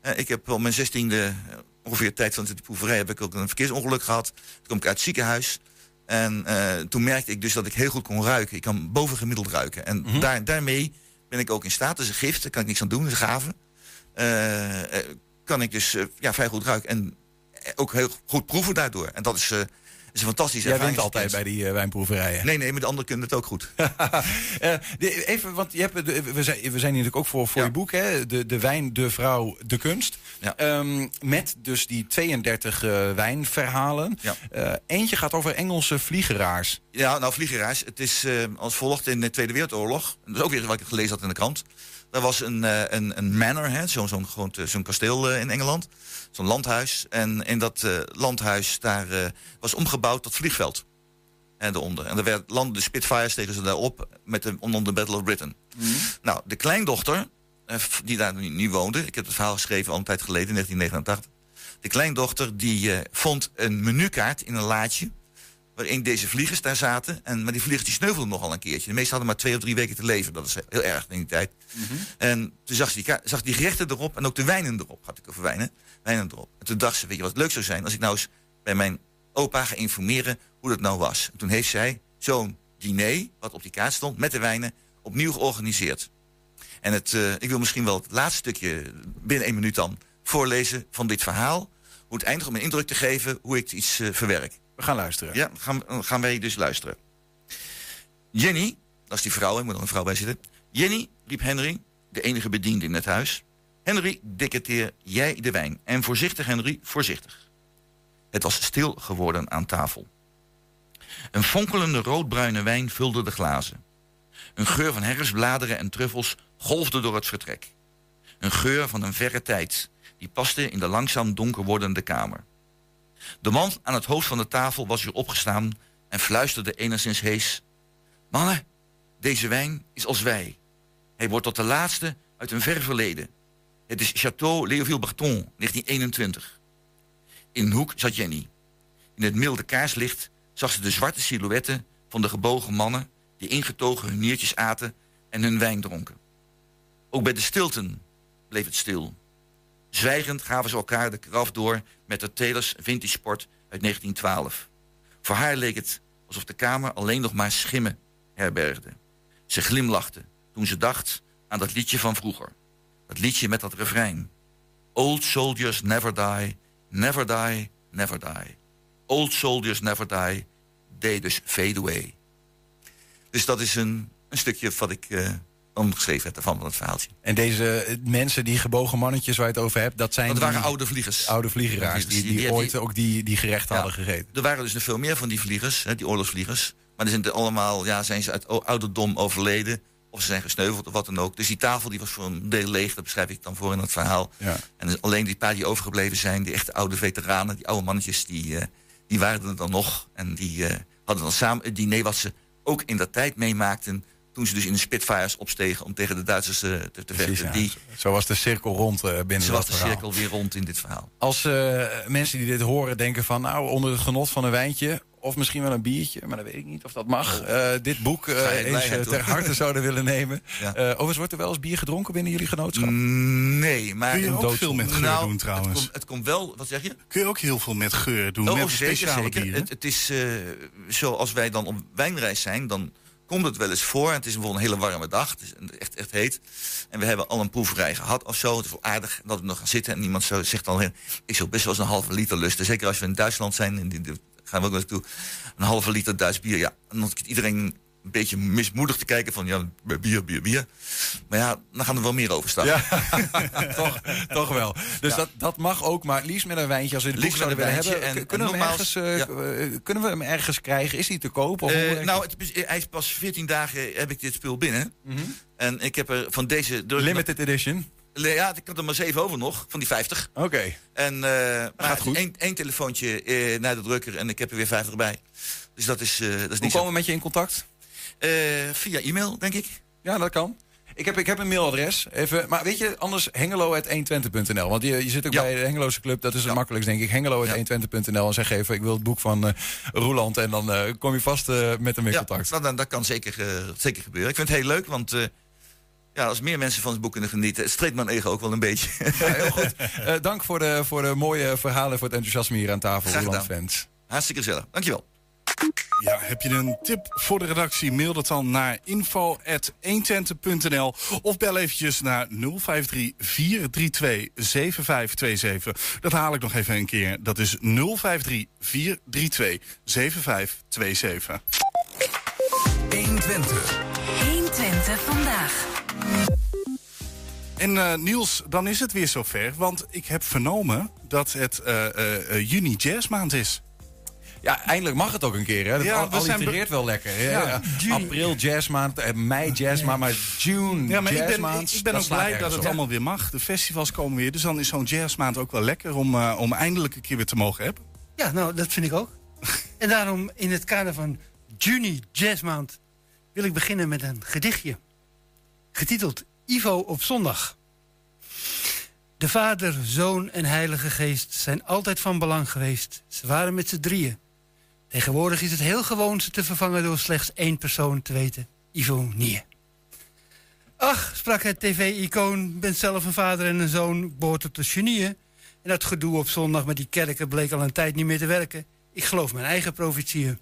eh, ik heb op mijn zestiende, eh, ongeveer de tijd van de proeverij, heb ik ook een verkeersongeluk gehad. Toen kom ik uit het ziekenhuis. En toen merkte ik dus dat ik heel goed kon ruiken. Ik kan bovengemiddeld ruiken. En Mhm. daar, daarmee ben ik ook in staat. Dat is een gift, daar kan ik niks aan doen, dat is een gave. Eh, kan ik dus eh, ja, vrij goed ruiken. En eh, ook heel goed proeven daardoor. En dat is, eh, is een fantastische Jij ervaring. altijd bij die eh, wijnproeverijen. Nee, nee, maar de anderen kunnen het ook goed. (laughs) Eh, even, want je hebt, de- we, zijn, we zijn hier natuurlijk ook voor, voor je boek, hè? De, de wijn, de vrouw, de kunst. Ehm, met dus die 32 eh, wijnverhalen. Eh, eentje gaat over Engelse vliegeraars. Ja, nou, vliegeraars. Het is eh, als volgt in de Tweede Wereldoorlog. Dat is ook weer wat ik gelezen had in de krant. Er was een, eh, een, een manor, hè, zo'n zo'n gewoon, eh, zo'n kasteel eh, in Engeland. Zo'n landhuis. En in dat landhuis daar was omgebouwd tot vliegveld. En daaronder. En werd, landden de Spitfires tegen ze daarop met de, onder de Battle of Britain. Nou, de kleindochter, die daar nu, nu woonde... ik heb het verhaal geschreven al een tijd geleden, in 1989... de kleindochter die vond een menukaart in een laadje... waarin deze vliegers daar zaten. En, maar die vliegers die sneuvelden nogal een keertje. De meesten hadden maar twee of drie weken te leven. Dat is heel erg in die tijd. En toen zag ze die, zag die gerechten erop en ook de wijnen erop. Had ik over wijnen. Wijnen erop. En toen dacht ze, weet je wat leuk zou zijn... als ik nou eens bij mijn opa ga informeren hoe dat nou was. En toen heeft zij zo'n diner, wat op die kaart stond... met de wijnen, opnieuw georganiseerd. En het, eh, ik wil misschien wel het laatste stukje, binnen één minuut dan... voorlezen van dit verhaal. Hoe het eindigt om een indruk te geven hoe ik iets eh, verwerk. We gaan luisteren. Ja, gaan, gaan wij dus luisteren. Jenny, dat is die vrouw, ik moet er een vrouw bij zitten. Jenny, riep Henry, de enige bediende in het huis. Henry, decanteer jij de wijn. En voorzichtig, Henry, voorzichtig. Het was stil geworden aan tafel. Een fonkelende roodbruine wijn vulde de glazen. Een geur van herfstbladeren en truffels golfde door het vertrek. Een geur van een verre tijd, die paste in de langzaam donker wordende kamer. De man aan het hoofd van de tafel was weer opgestaan en fluisterde enigszins hees. Mannen, deze wijn is als wij. Hij wordt tot de laatste uit een ver verleden. Het is Château Léoville-Barton, 1921. In een hoek zat Jenny. In het milde kaarslicht zag ze de zwarte silhouetten van de gebogen mannen... die ingetogen hun niertjes aten en hun wijn dronken. Ook bij de stilten bleef het stil. Zwijgend gaven ze elkaar de kraf door met de Taylors Vintage Sport uit 1912. Voor haar leek het alsof de kamer alleen nog maar schimmen herbergde. Ze glimlachte toen ze dacht aan dat liedje van vroeger. Dat liedje met dat refrein. Old soldiers never die, never die, never die. Old soldiers never die, they dus fade away. Dus dat is een, een stukje wat ik eh dan geschreven heb van het verhaaltje. En deze eh, mensen, die gebogen mannetjes waar je het over hebt, dat zijn Dat waren die oude vliegers. oude vliegeraars die, die, ooit ook die, die gerechten Ja. hadden gegeten. Er waren dus nog veel meer van die vliegers, hè, die oorlogsvliegers. Maar die zijn er allemaal, ja, zijn ze uit ouderdom overleden. Of ze zijn gesneuveld of wat dan ook. Dus die tafel die was voor een deel leeg. Dat beschrijf ik dan voor in het verhaal. Ja. En dus alleen die paar die overgebleven zijn, die echte oude veteranen, die oude mannetjes, die, eh, die waren er dan nog. En die eh, hadden dan samen het diner wat ze ook in dat tijd meemaakten. Toen ze dus in de Spitfires opstegen om tegen de Duitsers eh, te, te Precies, vechten. ja. Die, Zo was de cirkel rond eh, binnen zo dat was de verhaal. cirkel weer rond in dit verhaal. Als eh, mensen die dit horen denken van... nou, onder het genot van een wijntje... of misschien wel een biertje, maar dat weet ik niet of dat mag... eh, dit boek eens doen. ter harte (laughs) zouden willen nemen. Ja. Eh, overigens, wordt er wel eens bier gedronken binnen jullie genootschap? Mm, Nee, maar... Kun je ook veel met geur Nou, doen trouwens? Het komt, het komt wel, wat zeg je? Kun je ook heel veel met geur doen, Oh, met zeker, speciale zeker. bieren? Het, het is eh, zoals wij dan op wijnreis zijn, dan komt het wel eens voor. Het is bijvoorbeeld een hele warme dag, het is echt, echt heet. En we hebben al een proeverij gehad of zo. Het is wel aardig dat we nog gaan zitten en iemand zo zegt dan... ik zou best wel eens een halve liter lusten. Zeker als we in Duitsland zijn, en die, gaan we ook naartoe. Een halve liter Duits bier, ja. En zit iedereen een beetje mismoedig te kijken van... ja, bier, bier, bier. Maar ja, dan gaan er wel meer over staan. Ja, (laughs) toch, toch wel. Dus dat, dat mag ook, maar liefst met een wijntje. Als we het boek Liefst zouden willen hebben, en- kunnen, en we hem ergens, eh, eh, kunnen we hem ergens krijgen? Is die te koop? Of hoe Eh, nou, het? is- hij is pas 14 dagen heb ik dit spul binnen. Mhm. En ik heb er van deze... Limited edition? Ja, ik had er maar zeven over nog, van die 50. Oké. En eh maar gaat goed. Één, één telefoontje naar de drukker en ik heb er weer 50 bij. Dus dat is, dat is Hoe niet komen we met je in contact? Eh, via e-mail, denk ik. Ja, dat kan. Ik heb, ik heb een mailadres. Even, maar weet je, anders hengelo.120.nl. Want je, je zit ook bij de Hengeloze Club. Dat is het makkelijkst, denk ik. Hengelo.120.nl. En zeg even, ik wil het boek van Roeland. En dan eh, kom je vast met hem in Ja, contact. nou, dan, dat kan zeker, zeker gebeuren. Ik vind het heel leuk, want ja, als meer mensen van het boek kunnen genieten... het streelt mijn ego ook wel een beetje. Ja, heel goed. Dank voor de, voor de mooie verhalen en voor het enthousiasme hier aan tafel, gedaan. fans. Hartstikke gezellig. Dankjewel. Ja, heb je een tip voor de redactie? Mail dat dan naar info.120.nl of bel eventjes naar 053 432 7527. Dat haal ik nog even een keer. Dat is 053 432 7527. 120. 120 vandaag. En eh, Niels, dan is het weer zover. Want ik heb vernomen dat het eh, eh, eh, juni jazzmaand is. Ja, eindelijk mag het ook een keer. Hè? Dat Ja, al- we zijn allitereert wel lekker. hè? Ja. April jazzmaand, eh, mei jazzmaand, maar June Ja, maar ik ben, jazzmaand. ik ben ook blij dat het op. allemaal weer mag. De festivals komen weer. Dus dan is zo'n jazzmaand ook wel lekker om, eh, om eindelijk een keer weer te mogen hebben. Ja, nou, dat vind ik ook. (laughs) en daarom in het kader van Juni Jazzmaand wil ik beginnen met een gedichtje. Getiteld Ivo op zondag. De Vader, Zoon en Heilige Geest zijn altijd van belang geweest. Ze waren met z'n drieën. Tegenwoordig is het heel gewoon ze te vervangen door slechts één persoon te weten. Ivo Nie. Ach, sprak het tv-icoon, bent zelf een vader en een zoon, behoort tot de genieën. En dat gedoe op zondag met die kerken bleek al een tijd niet meer te werken. Ik geloof mijn eigen profetieën.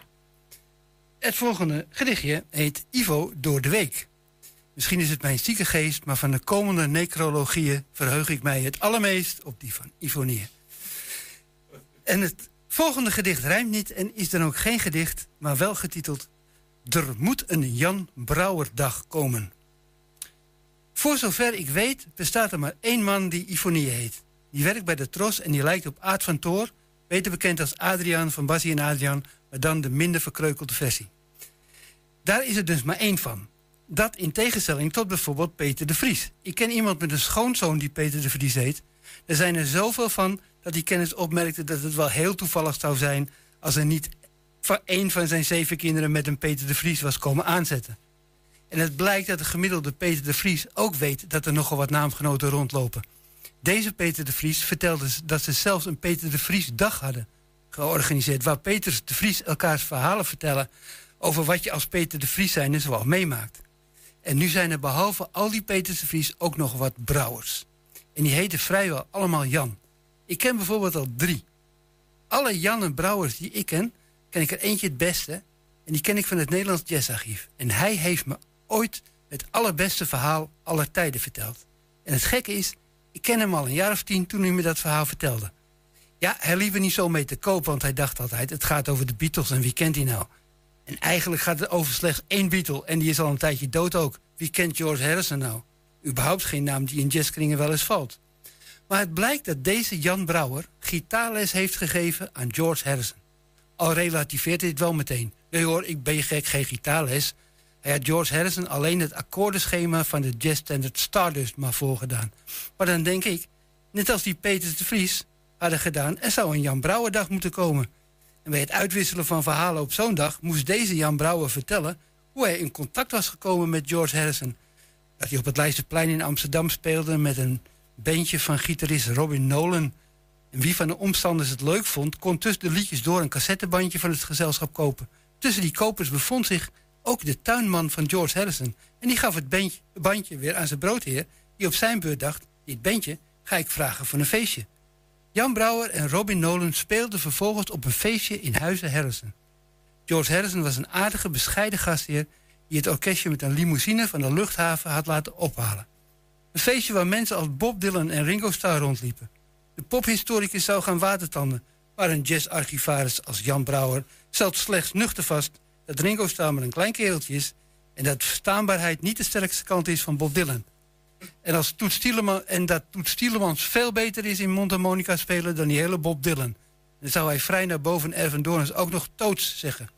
Het volgende gedichtje heet Ivo door de week. Misschien is het mijn zieke geest, maar van de komende necrologieën verheug ik mij het allermeest op die van Ivonie. En het volgende gedicht rijmt niet en is dan ook geen gedicht, maar wel getiteld Er moet een Jan Brouwerdag komen. Voor zover ik weet bestaat er maar één man die Ifonie heet. Die werkt bij de Tros en die lijkt op Aad van Toor, beter bekend als Adriaan van Bassie en Adriaan, maar dan de minder verkreukelde versie. Daar is er dus maar één van. Dat in tegenstelling tot bijvoorbeeld Peter de Vries. Ik ken iemand met een schoonzoon die Peter de Vries heet. Er zijn er zoveel van dat die kennis opmerkte dat het wel heel toevallig zou zijn als er niet van één van zijn zeven kinderen met een Peter de Vries was komen aanzetten. En het blijkt dat de gemiddelde Peter de Vries ook weet dat er nogal wat naamgenoten rondlopen. Deze Peter de Vries vertelde dat ze zelfs een Peter de Vries dag hadden georganiseerd. Waar Peters de Vries elkaars verhalen vertellen over wat je als Peter de Vries zijn zoal meemaakt. En nu zijn er behalve al die Peters de Vries ook nog wat brouwers. En die heten vrijwel allemaal Jan. Ik ken bijvoorbeeld al drie. Alle Jan en brouwers die ik ken, ken ik er eentje het beste. En die ken ik van het Nederlands Jazzarchief. En hij heeft me ooit het allerbeste verhaal aller tijden verteld. En het gekke is, ik ken hem al een jaar of tien toen hij me dat verhaal vertelde. Ja, hij liep er niet zo mee te koop, want hij dacht altijd... het gaat over de Beatles en wie kent die nou? En eigenlijk gaat het over slechts één Beatle... en die is al een tijdje dood ook. Wie kent George Harrison nou? Überhaupt geen naam die in jazzkringen wel eens valt. Maar het blijkt dat deze Jan Brouwer gitaarles heeft gegeven aan George Harrison. Al relativeert het wel meteen. Nee hoor, ik ben gek, geen gitaarles. Hij had George Harrison alleen het akkoordenschema van de jazzstandard Stardust maar voorgedaan. Maar dan denk ik, net als die Peter de Vries hadden gedaan... er zou een Jan Brouwerdag moeten komen. En bij het uitwisselen van verhalen op zo'n dag... moest deze Jan Brouwer vertellen hoe hij in contact was gekomen met George Harrison. Dat hij op het Leidseplein in Amsterdam speelde... met een bandje van gitarist Robin Nolan... En wie van de omstanders het leuk vond, kon tussen de liedjes door een cassettebandje van het gezelschap kopen. Tussen die kopers bevond zich ook de tuinman van George Harrison. En die gaf het bandje, weer aan zijn broodheer, die op zijn beurt dacht: Dit bandje ga ik vragen voor een feestje. Jan Brouwer en Robin Nolan speelden vervolgens op een feestje in Huizen Harrison. George Harrison was een aardige, bescheiden gastheer die het orkestje met een limousine van de luchthaven had laten ophalen. Een feestje waar mensen als Bob Dylan en Ringo Starr rondliepen. De pophistoricus zou gaan watertanden, maar een jazzarchivaris als Jan Brouwer stelt slechts nuchter vast dat Ringo Starr maar een klein kereltje is en dat verstaanbaarheid niet de sterkste kant is van Bob Dylan. En, als Toet en dat Toet Stielemans veel beter is in mondharmonica spelen dan die hele Bob Dylan. Dan zou hij vrij naar boven Erven Doorns ook nog toots zeggen.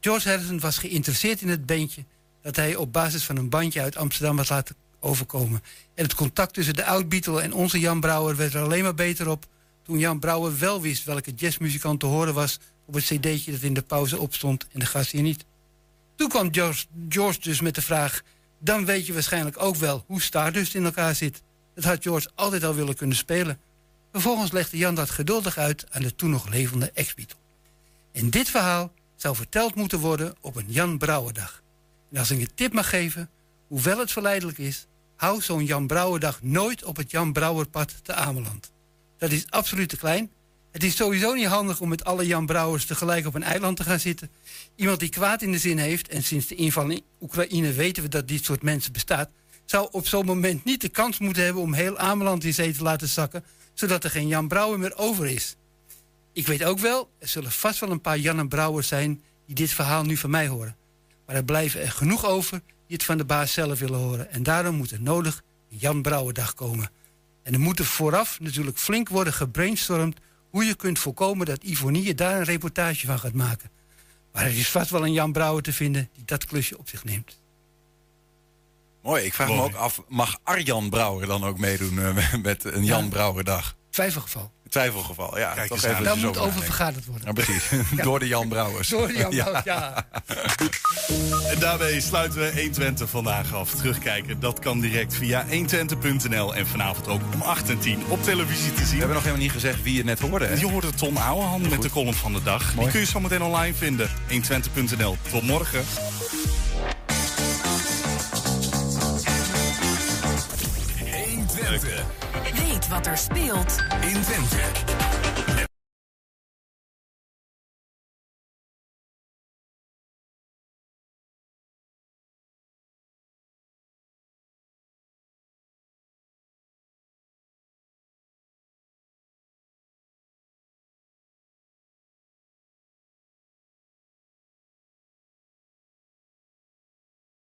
George Harrison was geïnteresseerd in het bandje dat hij op basis van een bandje uit Amsterdam had laten overkomen. En het contact tussen de oud-Beatle en onze Jan Brouwer werd er alleen maar beter op... toen Jan Brouwer wel wist welke jazzmuzikant te horen was... op het cd'tje dat in de pauze opstond en de gast hier niet. Toen kwam George, George dus met de vraag... Dan weet je waarschijnlijk ook wel hoe Stardust in elkaar zit. Dat had George altijd al willen kunnen spelen. Vervolgens legde Jan dat geduldig uit aan de toen nog levende ex-Beatle. En dit verhaal zou verteld moeten worden op een Jan Brouwerdag. En als ik een tip mag geven, hoewel het verleidelijk is... hou zo'n Jan Brouwerdag nooit op het Jan Brouwerpad te Ameland. Dat is absoluut te klein. Het is sowieso niet handig om met alle Jan Brouwers tegelijk op een eiland te gaan zitten. Iemand die kwaad in de zin heeft, en sinds de inval in Oekraïne weten we dat dit soort mensen bestaat... zou op zo'n moment niet de kans moeten hebben om heel Ameland in zee te laten zakken... zodat er geen Jan Brouwer meer over is. Ik weet ook wel, er zullen vast wel een paar Jan en Brouwers zijn... die dit verhaal nu van mij horen. Maar er blijven er genoeg over die het van de baas zelf willen horen. En daarom moet er nodig een Jan Brouwerdag komen. En er moet er vooraf natuurlijk flink worden gebrainstormd... hoe je kunt voorkomen dat Ivonie daar een reportage van gaat maken. Maar er is vast wel een Jan Brouwer te vinden die dat klusje op zich neemt. Mooi, ik vraag me ook af, mag Arjan Brouwer dan ook meedoen eh, met een Jan Ja. Brouwerdag? Twijfelgeval. Twijfelgeval, ja. Kijk eens Daar dus moet over nadenken. vergaderd worden. Ja, precies. (laughs) Door de Jan Brouwers. Door de Jan Ja. Brouwer, ja. En daarmee sluiten we 120 vandaag af. Terugkijken, dat kan direct via 120.nl en vanavond ook om 8 en 10 op televisie te zien. We hebben nog helemaal niet gezegd wie je net hoorde. Hè? Je hoorde Ton Ouwehand met de column van de dag. Die kun je zo meteen online vinden. 120.nl. Tot morgen. Weet wat er speelt In Twente.